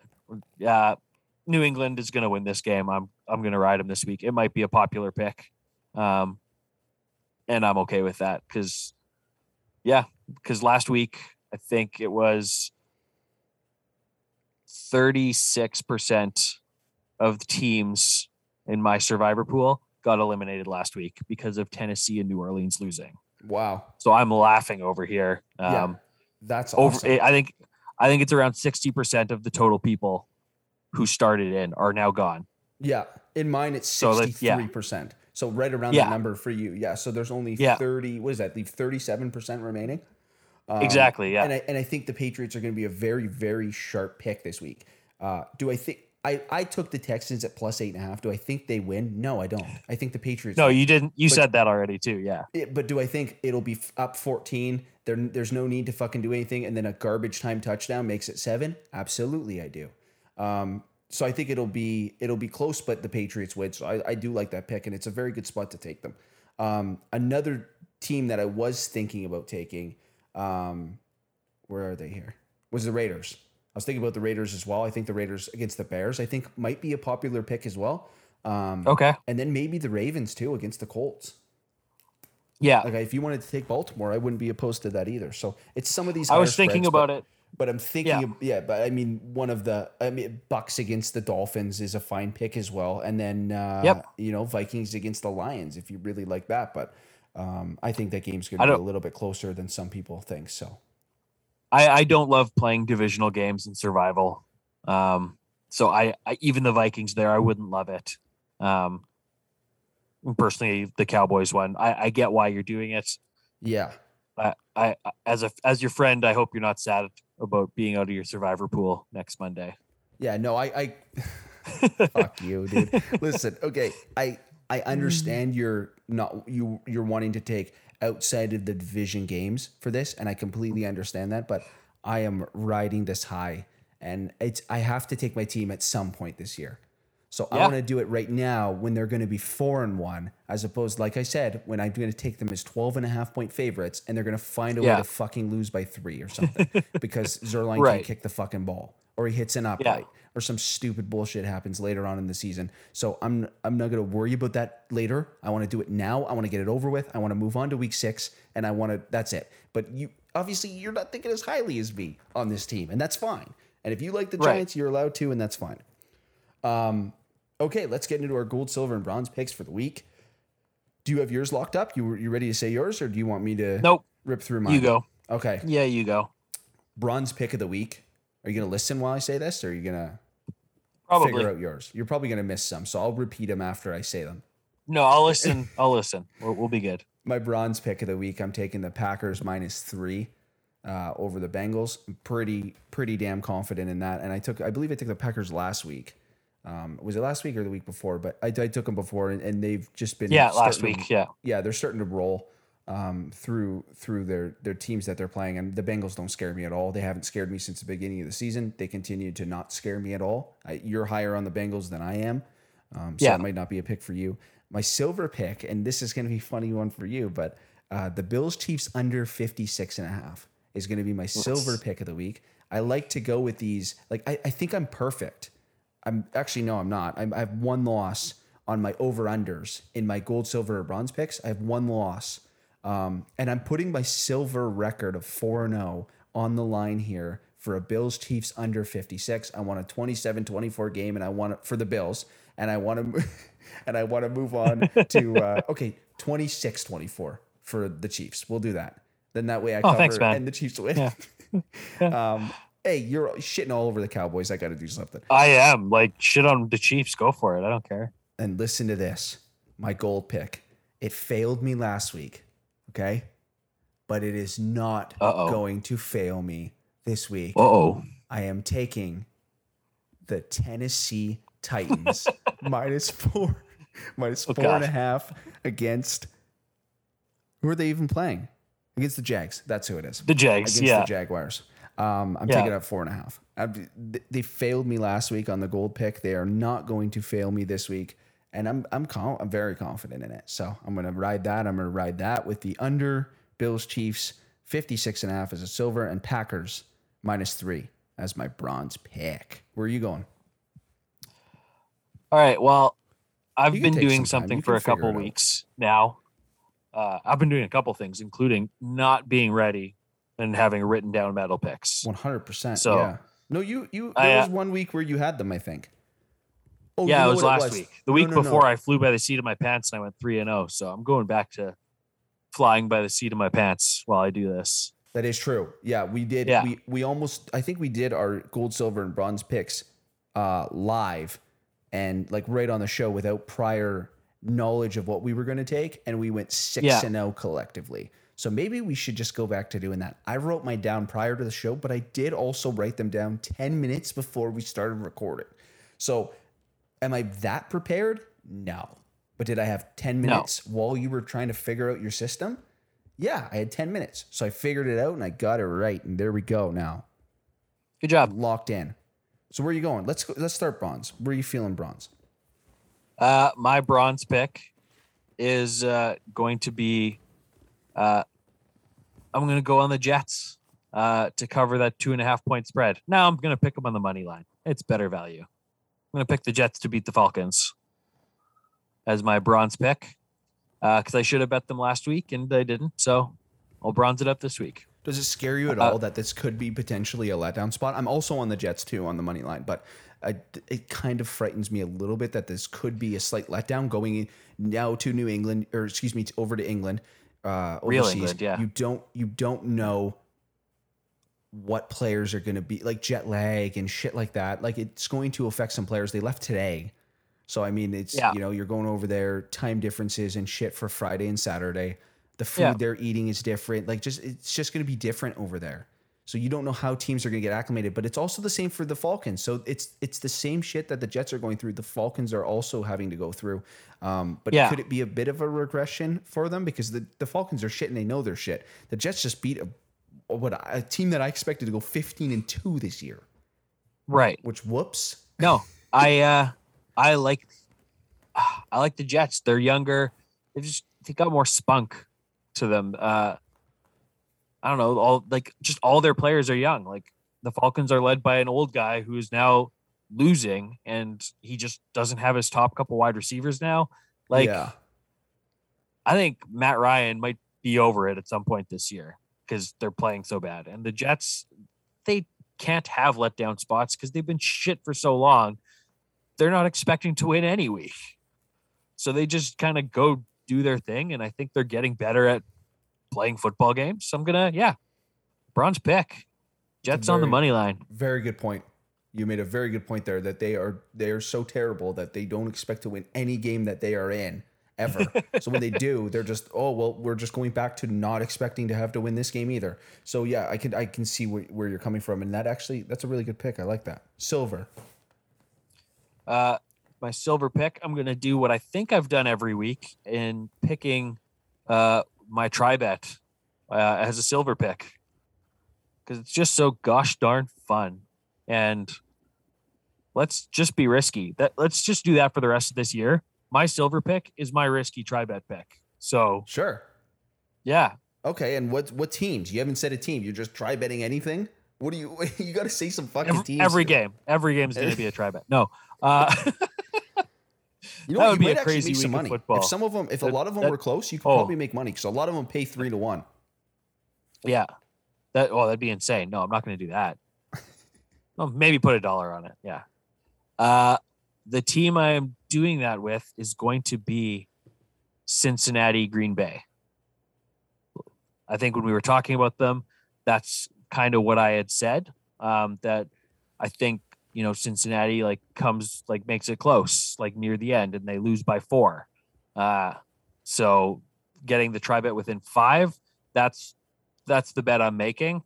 uh, New England is going to win this game. I'm I'm going to ride him this week. It might be a popular pick, um, and I'm okay with that because, yeah, because last week I think it was thirty six percent of the teams in my survivor pool got eliminated last week because of Tennessee and New Orleans losing. Wow. So I'm laughing over here. Um, Yeah. That's over awesome. i think i think it's around 60% of the total people who started in are now gone yeah. In mine, it's like, yeah. 63%. So right around Yeah. that number for you. Yeah. So there's only Yeah. 30, what does that leave? 37% remaining. Um, exactly yeah And I, and I think the Patriots are going to be a very, very sharp pick this week. Uh, do I think. I, I took the Texans at plus eight and a half. Do I think they win? No, I don't. I think the Patriots. no win. you didn't you But- said that already too yeah It- but do I think it'll be up 14? There, there's no need to fucking do anything, and then a garbage time touchdown makes it seven. Absolutely, I do. Um, so I think it'll be it'll be close, but the Patriots win. So I, I do like that pick, and it's a very good spot to take them. Um, another team that I was thinking about taking, um, where are they here? Was the Raiders. I was thinking about the Raiders as well. I think the Raiders against the Bears, I think might be a popular pick as well. Um, okay and then maybe the Ravens too against the Colts. yeah Like if you wanted to take Baltimore, I wouldn't be opposed to that either. So it's some of these. i was thinking spreads, about but, it but I'm thinking, Yeah. yeah. yeah, but I mean, one of the, I mean, Bucs against the Dolphins is a fine pick as well, and then, uh, Yep. you know, Vikings against the Lions if you really like that. But um, I think that game's going to be a little bit closer than some people think. So i i don't love playing divisional games in survival. Um so i, I even the vikings there i wouldn't love it. Um personally the cowboys one i i get why you're doing it. Yeah, I, I as a as your friend i hope you're not sad about being out of your survivor pool next monday. Yeah, no, I, I, fuck you, dude. Listen, okay, I, I understand you're not you you're wanting to take outside of the division games for this, and I completely understand that. But I am riding this high and it's I have to take my team at some point this year. So I Yeah. want to do it right now when they're going to be four and one, as opposed, like I said, when I'm going to take them as 12 and a half point favorites and they're going to find a way to fucking lose by three or something because Zuerlein Right. can't kick the fucking ball or he hits an upright or some stupid bullshit happens later on in the season. So I'm I'm not going to worry about that later. I want to do it now. I want to get it over with. I want to move on to week six and I want to, that's it. But you, obviously, you're not thinking as highly as me on this team, and that's fine. And if you like the Right. Giants, you're allowed to, and that's fine. Um, okay, let's get into our gold, silver, and bronze picks for the week. Do you have yours locked up? You you ready to say yours, or do you want me to Nope. rip through mine? You go. Okay, Yeah, you go. bronze pick of the week. Are you gonna listen while I say this, or are you gonna Probably. figure out yours? You're probably gonna miss some, so I'll repeat them after I say them. No, I'll listen. I'll listen. We'll, we'll be good. My bronze pick of the week. I'm taking the Packers minus three uh, over the Bengals. I'm pretty pretty damn confident in that. And I took I believe I took the Packers last week. Um, was it last week or the week before? But I, I took them before, and, and they've just been Yeah, last starting to- week. Yeah. yeah, they're starting to roll um, through through their their teams that they're playing, and the Bengals don't scare me at all. They haven't scared me since the beginning of the season. They continue to not scare me at all. I, you're higher on the Bengals than I am, um, so Yeah. it might not be a pick for you. My silver pick, and this is going to be a funny one for you, but uh, the Bills Chiefs under 56 and a half is going to be my silver pick of the week. I like to go with these. Like I, I think I'm perfect. I'm actually no, I'm not. I'm, I have one loss on my over unders in my gold, silver, or bronze picks. I have one loss, um, and I'm putting my silver record of four and zero on the line here for a Bills Chiefs under 56. I want a 27-24 game, and I want it for the Bills, and I want to, and I want to move on to uh, okay 26-24 for the Chiefs. We'll do that. Then that way I Oh, cover thanks, and the Chiefs win. um, hey, you're shitting all over the Cowboys. I got to do something. I am. Like, shit on the Chiefs. Go for it. I don't care. and listen to this my gold pick. It failed me last week, okay? But it is not Uh-oh. going to fail me this week. Uh oh. I am taking the Tennessee Titans minus four, minus Oh, four and a half against. Who are they even playing? Against the Jags. That's who it is The Jags. against Yeah. the Jaguars. Um, I'm Yeah. taking up four and a half. I've, they failed me last week on the gold pick. They are not going to fail me this week, and I'm I'm con- I'm very confident in it. So I'm going to ride that. I'm going to ride that with the under Bills Chiefs 56 and a half as a silver and Packers minus three as my bronze pick. Where are you going? All right. Well, I've You been doing some something for a couple weeks now. Uh, I've been doing a couple things, including not being ready and having written down medal picks. 100. percent So- yeah. No, you you. I, There uh, was one week where you had them. I think. Oh, yeah, you know it was last week. The week No, no, no. before, I flew by the seat of my pants and I went three and zero. So I'm going back to flying by the seat of my pants while I do this. That is true. Yeah, we did. Yeah. We we almost. I think we did our gold, silver, and bronze picks uh, live, and like right on the show without prior knowledge of what we were going to take, and we went six and zero collectively. So maybe we should just go back to doing that. I wrote my down prior to the show, but I did also write them down ten minutes before we started recording. So, am I that prepared? No. But did I have 10 No. minutes while you were trying to figure out your system? Yeah, I had 10 minutes. So I figured it out and I got it right. And there we go now. Good job. Locked in. So where are you going? Let's go, let's start bronze. Where are you feeling bronze? Uh, my bronze pick is uh, going to be. Uh, I'm going to go on the Jets uh, to cover that two and a half point spread. Now I'm going to pick them on the money line. It's better value. I'm going to pick the Jets to beat the Falcons as my bronze pick because I should have bet them last week and I didn't. So I'll bronze it up this week. Does it scare you at Uh, all that this could be potentially a letdown spot? I'm also on the Jets too on the money line, but I, it kind of frightens me a little bit that this could be a slight letdown going in now to New England or excuse me, to- over to England. Uh, Real. England, yeah. You don't you don't know what players are going to be like jet lag and shit like that. Like it's going to affect some players. They left today. So I mean, it's Yeah. you know you're going over there, time differences and shit for Friday and Saturday. The food Yeah. they're eating is different. Like just it's just going to be different over there. So you don't know how teams are going to get acclimated, but it's also the same for the Falcons. So it's it's the same shit that the Jets are going through. The Falcons are also having to go through. Um, but Yeah. could it be a bit of a regression for them because the, the Falcons are shit and they know they're shit. The Jets just beat a what a team that I expected to go 15 and two this year. Right. Which whoops. No, I uh I like I like the Jets. They're younger. They just they got more spunk to them. Uh I don't know, all like just all their players are young. Like the Falcons are led by an old guy who is now losing and he just doesn't have his top couple wide receivers now. Like yeah. I think Matt Ryan might be over it at some point this year because they're playing so bad. And the Jets, they can't have letdown spots because they've been shit for so long. They're not expecting to win any week. So they just kind of go do their thing. And I think they're getting better at playing football games. So I'm going to, yeah, bronze pick. Jets on the money line. Very good point. You made a very good point there that they are they are so terrible that they don't expect to win any game that they are in ever. so when they do, they're just oh well, we're just going back to not expecting to have to win this game either. So yeah, I can I can see where, where you're coming from, and that actually that's a really good pick. I like that. Silver. Uh, my silver pick, I'm going to do what I think I've done every week in picking uh, my try bet uh, as a silver pick because it's just so gosh darn fun. And let's just be risky. That let's just do that for the rest of this year. My silver pick is my risky try bet pick. So Sure. yeah, Okay, and what what teams? You haven't said a team. You're just try betting anything. What do you? You got to say some fucking every, teams. every here. game, every game is going to be a try bet. No, uh, You know That what? would you be a might actually crazy make some week of money. football. If some of them, if a lot of them that- were close, you could oh. probably make money because a lot of them pay three to one. Yeah. That oh, that'd be insane. No, I'm not going to do that. well, maybe put a dollar on it. Yeah. Uh the team I am doing that with is going to be Cincinnati Green Bay. I think when we were talking about them, that's kind of what I had said. Um, that I think you know Cincinnati like comes like makes it close like near the end and they lose by four. Uh, so getting the try bet within five, that's that's the bet I'm making.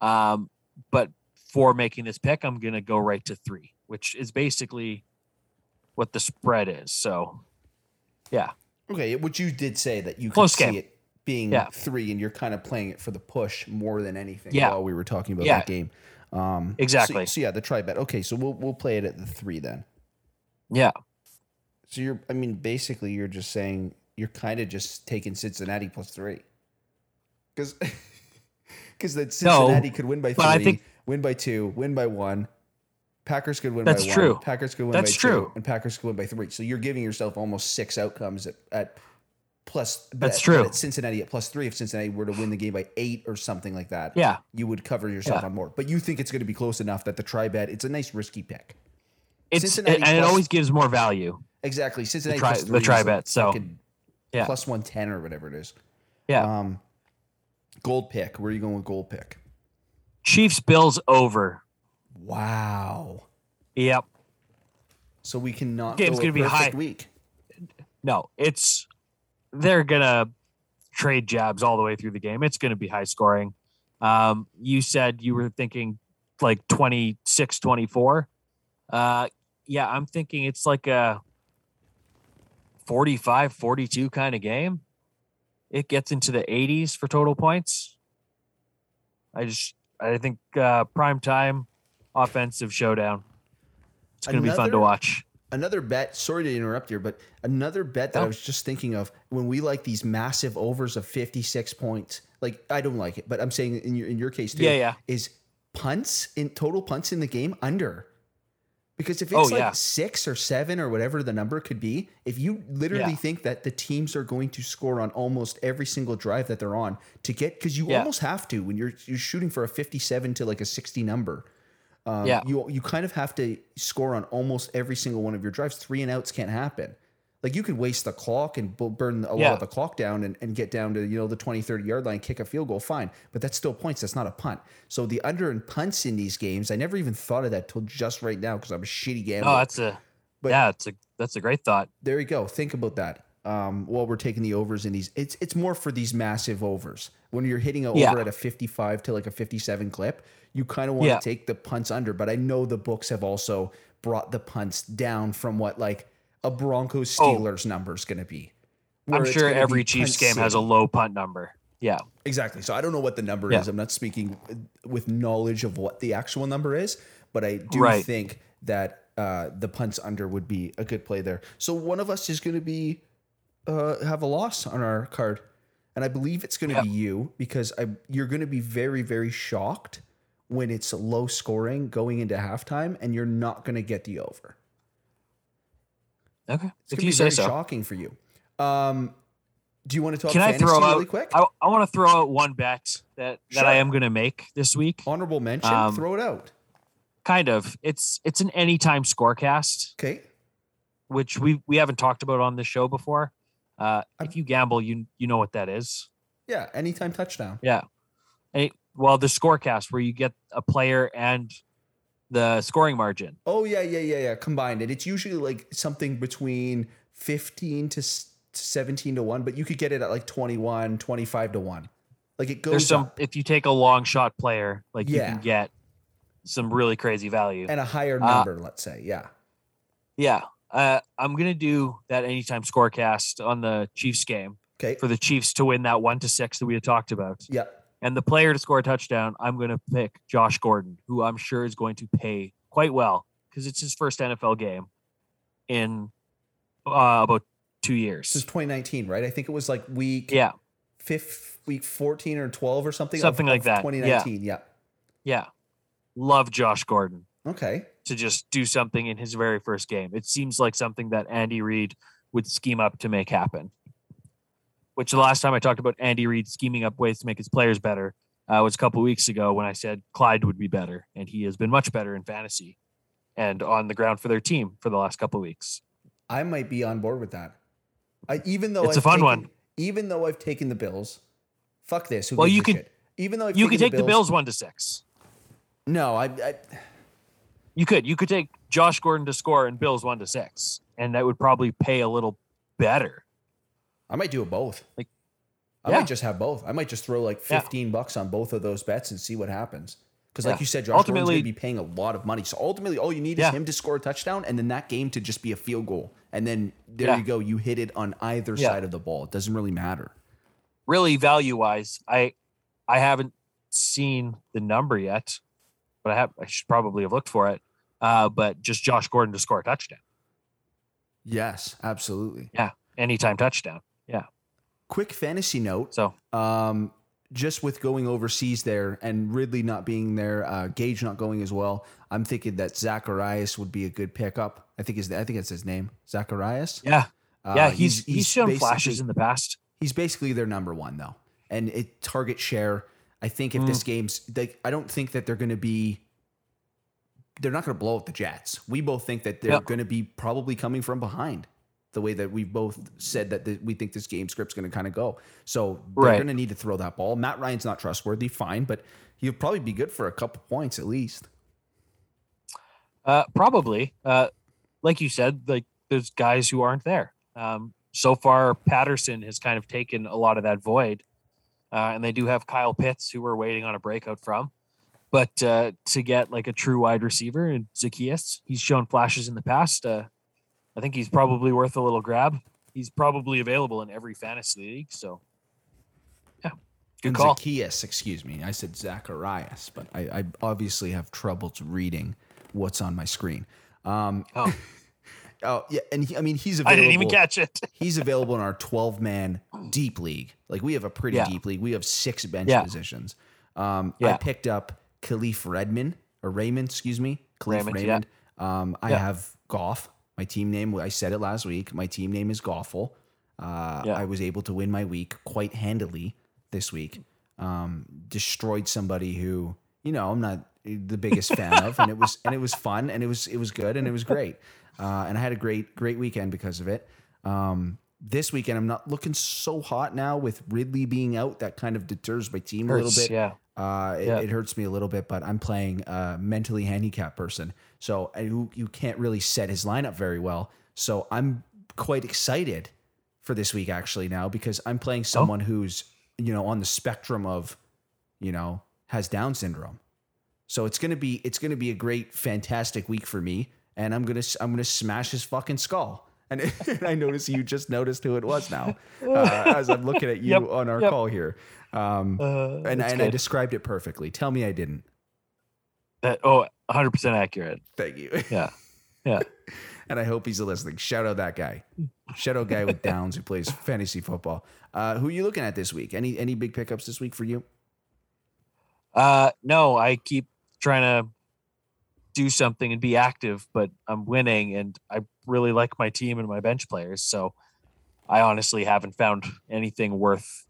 Um, but for making this pick, I'm gonna go right to three, which is basically what the spread is. So yeah, Okay, which you did say that you could Close see game. it being Yeah. three, and you're kind of playing it for the push more than anything. Yeah. while we were talking about Yeah. that game. Um, Exactly. So, yeah, the try bet. Okay, so we'll we'll play it at the three then. yeah, So you're, I mean, basically, you're just saying you're kind of just taking Cincinnati plus three, because because that Cincinnati could win by three, think- win by two, win by one. Packers could win That's by one. true. Packers could win That's by true. two, and Packers could win by three. So you're giving yourself almost six outcomes at, at plus. That's at- true. Cincinnati at plus three. If Cincinnati were to win the game by eight or something like that, Yeah. you would cover yourself Yeah. on more. But you think it's going to be close enough that the tri bet. It's a nice risky pick. it's Cincinnati and it always gives more value. Exactly. Cincinnati try- plus the is bet, so, yeah. plus one ten or whatever it is. Yeah, Um, gold pick. Where are you going with gold pick? Chiefs Bills over. Wow. Yep. So we cannot Game's go gonna be high. week. No, it's they're gonna trade jabs all the way through the game. It's gonna be high scoring. Um, you said you were thinking like 26, 24. Uh, yeah, I'm thinking it's like a 45, 42 kind of game. It gets into the 80s for total points. I just I think uh prime time offensive showdown. It's gonna be fun to watch. Another bet. Sorry to interrupt here, but another bet that I was just thinking of when we like these massive overs of fifty six points. Like I don't like it, but I'm saying in your in your case too. Yeah, yeah. Is punts in total punts in the game under? Because if oh, it's Oh, like yeah. six or seven or whatever the number could be, if you literally Yeah. think that the teams are going to score on almost every single drive that they're on to get, because you Yeah. almost have to when you're you're shooting for a 57 to like a 60 number. Um, Yeah. you you kind of have to score on almost every single one of your drives. Three and outs can't happen. Like you could waste the clock and burn a lot Yeah. of the clock down and, and get down to, you know, the 20, 30 yard line, kick a field goal, fine. But that's still points. That's not a punt. So the under and punts in these games, I never even thought of that till just right now because I'm a shitty gambler. Oh, that's a But- yeah, it's a that's a great thought. there you go. Think about that. Um, while we're taking the overs in these, it's it's more for these massive overs. When you're hitting an Yeah. over at a 55 to like a 57 clip, you kind of want to Yeah. take the punts under. But I know the books have also brought the punts down from what like a Broncos Oh. Steelers number is going to be. I'm sure every Chiefs game has a low punt number. Yeah. Exactly. So I don't know what the number Yeah. is. I'm not speaking with knowledge of what the actual number is, but I do Right. think that uh, the punts under would be a good play there. So one of us is going to be uh, have a loss on our card, and I believe it's going to be you because I you're going to be very very shocked when it's low scoring going into halftime, and you're not going to get the over. Okay. It's if gonna you be say very so. shocking for you. Um, do you want to talk Can I throw out really quick? I, I want to throw out one bet that that I am going to make this week. Honorable mention. Um, throw it out. Kind of. It's it's an anytime scorecast, Okay. which we we haven't talked about on this show before. Uh, if you gamble, you you know what that is. Yeah. Anytime touchdown. Yeah. And, well, the scorecast where you get a player and the scoring margin. Oh yeah, yeah, yeah, yeah. Combined, and it's usually like something between fifteen to seventeen to one, but you could get it at like 21, 25 to one. Like it goes There's some up if you take a long shot player, like you can get some really crazy value. and a higher Uh, number. let's say, yeah. Yeah. Uh, I'm gonna do that anytime scorecast on the Chiefs game Okay. for the Chiefs to win that one to six that we had talked about. Yeah. And the player to score a touchdown, I'm gonna pick Josh Gordon, who I'm sure is going to pay quite well because it's his first NFL game in uh, about two years. This is 2019, right? I think it was like week Yeah, fifth, week 14 or 12 or something. of- Something like of that, yeah. 2019. Yeah. yeah. Love Josh Gordon Okay. to just do something in his very first game. It seems like something that Andy Reid would scheme up to make happen. Which the last time I talked about Andy Reid scheming up ways to make his players better uh, was a couple weeks ago when I said Clyde would be better, and he has been much better in fantasy and on the ground for their team for the last couple weeks. I might be on board with that. I even though It's a I've fun taken- one. Even though I've taken the Bills, fuck this. Who Well, you could- shit? Even though I've You could take the Bills one to six. No, I, I You could. You could take Josh Gordon to score and Bills one to six, and that would probably pay a little better. I might do it both. Like, I yeah. might just have both. I might just throw like Yeah. 15 bucks on both of those bets and see what happens. Because like you said, Josh Gordon's going Ultimately- to be paying a lot of money. So ultimately, all you need Yeah. is him to score a touchdown and then that game to just be a field goal. And then there Yeah. you go. You hit it on either Yeah. side of the ball. It doesn't really matter. really value wise, I I haven't seen the number yet, but I have I should probably have looked for it. Uh, but just Josh Gordon to score a touchdown. Yes, absolutely. Yeah. Anytime touchdown. Yeah. Quick fantasy note. So Um, just with going overseas there and Ridley not being there, uh, Gage not going as well, I'm thinking that Zacharias would be a good pickup. I think his I think it's his name, Zacharias. yeah. Uh, Yeah, he's he's, shown flashes in the past. He's basically their number one though, and it target share. I think if Mm. this game's, like, I don't think that they're going to be. They're not going to blow out the Jets. We both think that they're Yeah. going to be probably coming from behind. The way that we've both said that the, we think this game script's going to kind of go. So they're Right. going to need to throw that ball. Matt Ryan's not trustworthy, fine, but he'll probably be good for a couple points at least. Uh, probably. Uh, like you said, like there's guys who aren't there. Um, so far, Patterson has kind of taken a lot of that void, uh, and they do have Kyle Pitts, who we're waiting on a breakout from. But uh, to get like a true wide receiver and Zaccheaus, he's shown flashes in the past. I think he's probably worth a little grab. He's probably available in every fantasy league. So, yeah, good call. Zaccheaus, excuse me. I said Zacharias, but I, I obviously have trouble reading what's on my screen. Um, Oh, oh yeah, and he, I mean he's available. I didn't even catch it. He's available in our 12 man deep league. Like we have a pretty Yeah. deep league. We have six bench Yeah. positions. Um, I picked up Kalif Redmond or Raymond, excuse me, Kalif Raymond, Raymond. yeah. Um, I Yeah. have Goff. My team name. I said it last week. My team name is Goffle. Uh, Yeah. I was able to win my week quite handily this week. Um, destroyed somebody who you know I'm not the biggest fan of, and it was and it was fun and it was it was good and it was great. Uh, and I had a great great weekend because of it. Um, this weekend I'm not looking so hot now with Ridley being out. That kind of deters my team a little bit. yeah. Uh, it, Yeah. it hurts me a little bit, but I'm playing a mentally handicapped person, so I, you you can't really set his lineup very well. So I'm quite excited for this week actually now because I'm playing someone who's you know on the spectrum of you know has Down syndrome. So it's gonna be it's gonna be a great fantastic week for me, and I'm gonna I'm gonna smash his fucking skull. And, and I notice you just noticed who it was now uh, as I'm looking at you Yep, on our yep. call here. Um, Uh, and and I described it perfectly. Tell me I didn't. That oh, 100 percent accurate. Thank you. Yeah, yeah. and I hope he's listening. Shout out that guy. Shout out guy with Downs who plays fantasy football. Uh, who are you looking at this week? Any any big pickups this week for you? Uh, no, I keep trying to do something and be active, but I'm winning, and I really like my team and my bench players. So I honestly haven't found anything worth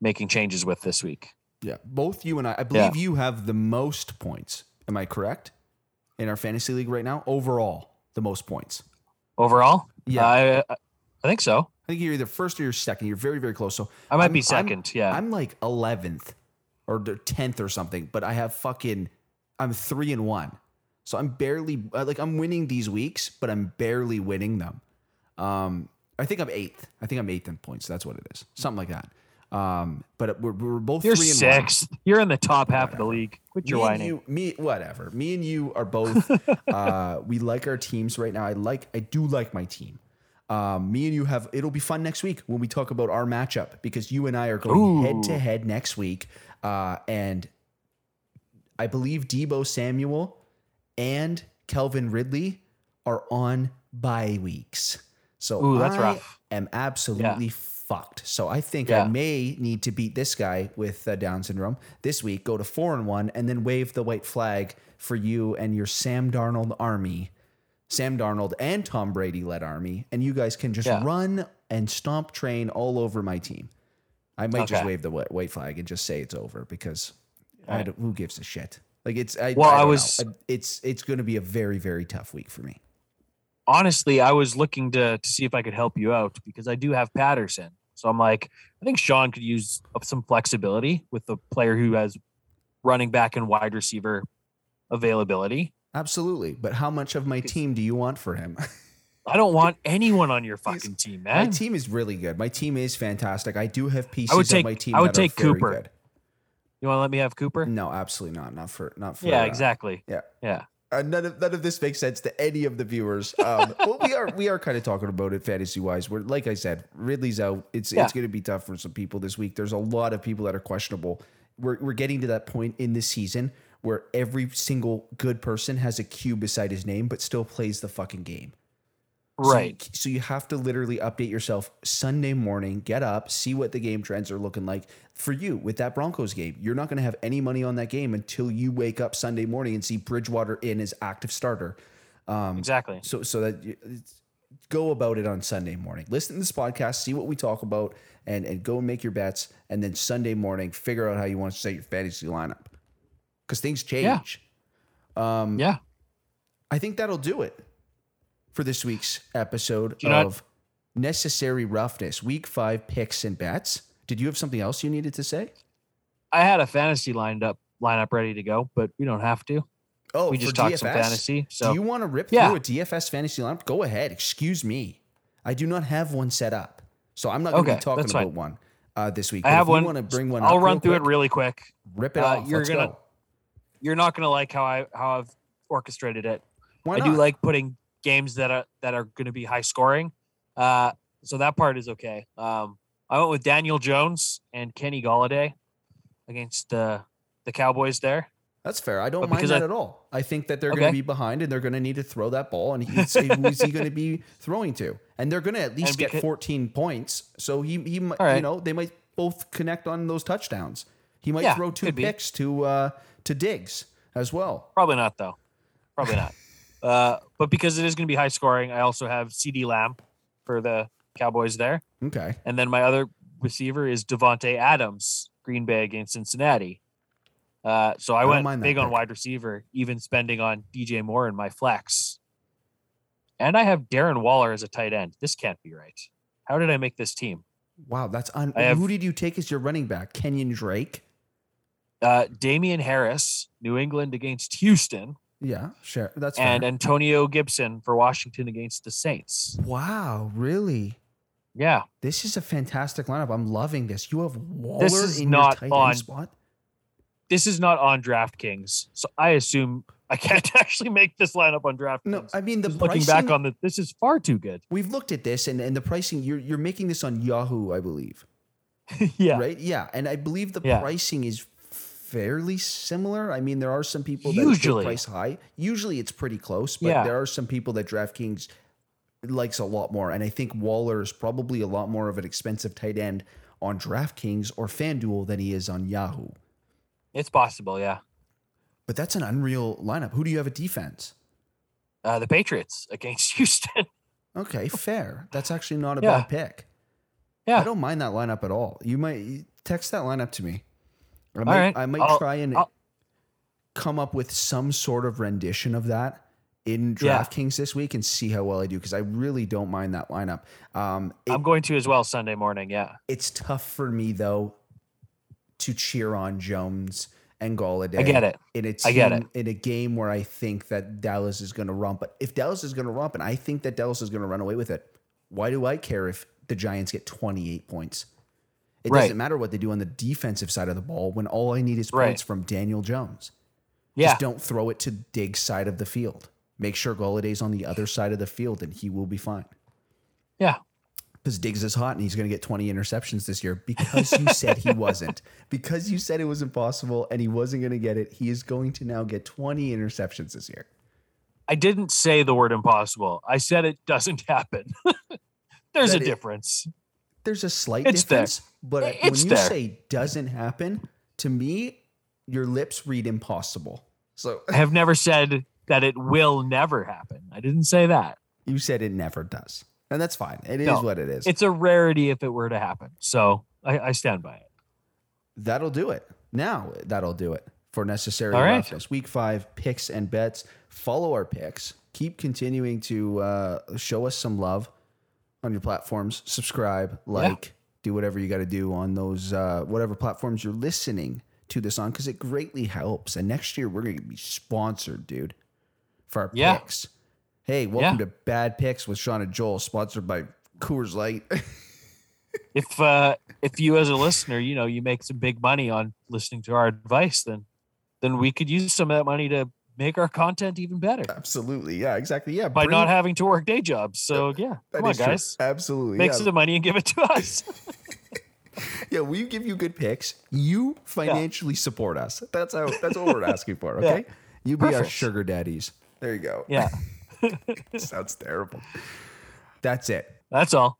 making changes with this week. Yeah, both you and I. I believe you have the most points. Am I correct? In our fantasy league right now, overall, the most points. Overall, Yeah. I I think so. I think you're either first or you're second. You're very very close. So I might I'm- be I'm- second. yeah, I'm like 11th or 10th or something, but I have fucking I'm 3 and 1. So I'm barely uh, like I'm winning these weeks, but I'm barely winning them. Um I think I'm 8th. I think I'm 8th in points. That's what it is. Something like that. Um but we're, we're both you're 3 and 1. You're in the top half of the league. Quit your Me whining. you, me, whatever. Me and you are both. uh, we like our teams right now. I like, I do like my team. Um, me and you have. It'll be fun next week when we talk about our matchup because you and I are going Ooh. head to head next week, uh, and I believe Deebo Samuel and Calvin Ridley are on bye weeks. So Ooh, that's I rough. am absolutely fucked. So I think Yeah. I may need to beat this guy with uh, Down syndrome this week, go to four and one, and then wave the white flag for you and your Sam Darnold army, Sam Darnold and Tom Brady led army, and you guys can just Yeah. run and stomp train all over my team. I might just wave the white flag and just say it's over because I don't, who gives a shit? Like it's I, Well, I, I was- know. it's it's going to be a very very tough week for me. honestly, I was looking to to see if I could help you out because I do have Patterson. So I'm like, I think Sean could use some flexibility with the player who has running back and wide receiver availability. Absolutely, but how much of my team do you want for him? I don't want anyone on your fucking team, man. My team is really good. My team is fantastic. I do have pieces I would take- of my team. I would that are take Cooper. good. You want to let me have Cooper? No, absolutely not. Not for not for. yeah, uh, exactly. Yeah. Yeah. Uh, none of none of this makes sense to any of the viewers. Um, well, we are we are kind of talking about it fantasy wise. We're like I said, Ridley's out. It's Yeah. it's going to be tough for some people this week. There's a lot of people that are questionable. We're we're getting to that point in this season where every single good person has a Q beside his name, but still plays the fucking game. So you- Right. So you, have to literally update yourself Sunday morning, get up, see what the game trends are looking like for you with that Broncos game. You're not going to have any money on that game until you wake up Sunday morning and see Bridgewater in as active starter. Um, exactly. So so that you, go about it on Sunday morning. Listen to this podcast, see what we talk about, and and go and make your bets. And then Sunday morning, figure out how you want to set your fantasy lineup because things change. Yeah. yeah. I think that'll do it for this week's episode Do you not- of Necessary Roughness, Week Five picks and bets. Did you have something else you needed to say? I had a fantasy lined up lineup ready to go, but we don't have to. Oh, We just talked some DFS? fantasy, so- do you want to rip Yeah. through a DFS fantasy lineup? Go ahead. Excuse me. I do not have one set up, so I'm not going to Okay, be talking about fine. one uh, this week. I But have if one. Want to bring one? I'll run through quick, it really quick. Rip it Uh, off. you're Let's gonna- go. You're not gonna like how I how I've orchestrated it. Why I not? do like putting games that are that are going to be high scoring. Uh, so that part is okay. Um, I went with Daniel Jones and Kenny Golladay against uh, the Cowboys there. That's fair. I don't But mind that I- at all. I think that they're going to be behind and they're going to need to throw that ball. And he's, who is he going to be throwing to? And they're going to at least And get 14 points. So he, he might, right. you know, they might both connect on those touchdowns. He might Yeah, throw two could be. picks to uh, to Diggs as well. Probably not though. Probably not. Uh, but because it is going to be high scoring, I also have CeeDee Lamb for the Cowboys there, Okay. and then my other receiver is Davante Adams, Green Bay against Cincinnati. Uh, so I, don't went big on pick. wide receiver, even spending on DJ Moore in my flex. And I have Darren Waller as a tight end. This can't be right. How did I make this team? Wow. That's un- have- Who did you take as your running back? Kenyon Drake? Uh, Damien Harris, New England against Houston, Yeah, sure. That's and fair. Antonio Gibson for Washington against the Saints. wow. Really? Yeah. This is a fantastic lineup. I'm loving this. You have Waller This is in not your tight on- end spot. this is not on DraftKings, so I assume I can't actually make this lineup on DraftKings. No, I mean the Just looking pricing, back on the, this is far too good. We've looked at this and, and the pricing, you're, you're making this on Yahoo, I believe. yeah, Right? Yeah. And I believe the Yeah. pricing is fairly similar. I mean, there are some people that Usually. price high. Usually, it's pretty close, but Yeah. there are some people that DraftKings likes a lot more. And I think Waller is probably a lot more of an expensive tight end on DraftKings or FanDuel than he is on Yahoo. It's possible, yeah. But that's an unreal lineup. Who do you have at defense? Uh, the Patriots against Houston. Okay, fair. That's actually not a Yeah. bad pick. Yeah. I don't mind that lineup at all. You might text that lineup to me. I might, right. I might I'll- try and I'll- come up with some sort of rendition of that in Yeah. DraftKings this week and see how well I do because I really don't mind that lineup. Um, it- I'm going to as well Sunday morning. Yeah. it's tough for me though to cheer on Jones and Golladay. I get it. In a I get team- in a game where I think that Dallas is going to romp. But if Dallas is going to romp, and I think that Dallas is going to run away with it, why do I care if the Giants get 28 points? It Right. doesn't matter what they do on the defensive side of the ball when all I need is Right. points from Daniel Jones. Yeah. Just don't throw it to Diggs' side of the field. Make sure Golladay's on the other side of the field, and he will be fine Yeah. because Diggs is hot and he's going to get 20 interceptions this year because you said he wasn't. Because you said it was impossible and he wasn't going to get it, he is going to now get 20 interceptions this year. I didn't say the word impossible. I said it doesn't happen. There's That a it- difference. There's a slight It's there. But It's when you there. say doesn't happen, to me, your lips read impossible. So I have never said that it will never happen. I didn't say that. you said it never does. And that's fine. It is No, what it is. It's a rarity if it were to happen. So I, I stand by it. That'll do it. Now that'll do it for necessary All right. roughness. Week five picks and bets. Follow our picks. Keep continuing to uh, show us some love on your platforms. Subscribe, like, do whatever you got to do on those uh, whatever platforms you're listening to this on because it greatly helps. And next year we're going to be sponsored, dude, for our Yeah. picks. Hey, welcome Yeah. to Bad Picks with Sean and Joel, sponsored by Coors Light. If uh if you as a listener, you know, you make some big money on listening to our advice, then then we could use some of that money to make our content even better Absolutely, yeah, exactly, yeah. by bring- not having to work day jobs. So yeah, come on, is true. guys, Absolutely, make yeah. some money and give it to us. Yeah, we give you good picks. You financially support us. That's how. That's what we're asking for. Okay, you be our sugar daddies. There you go. yeah, sounds terrible. That's it. that's all.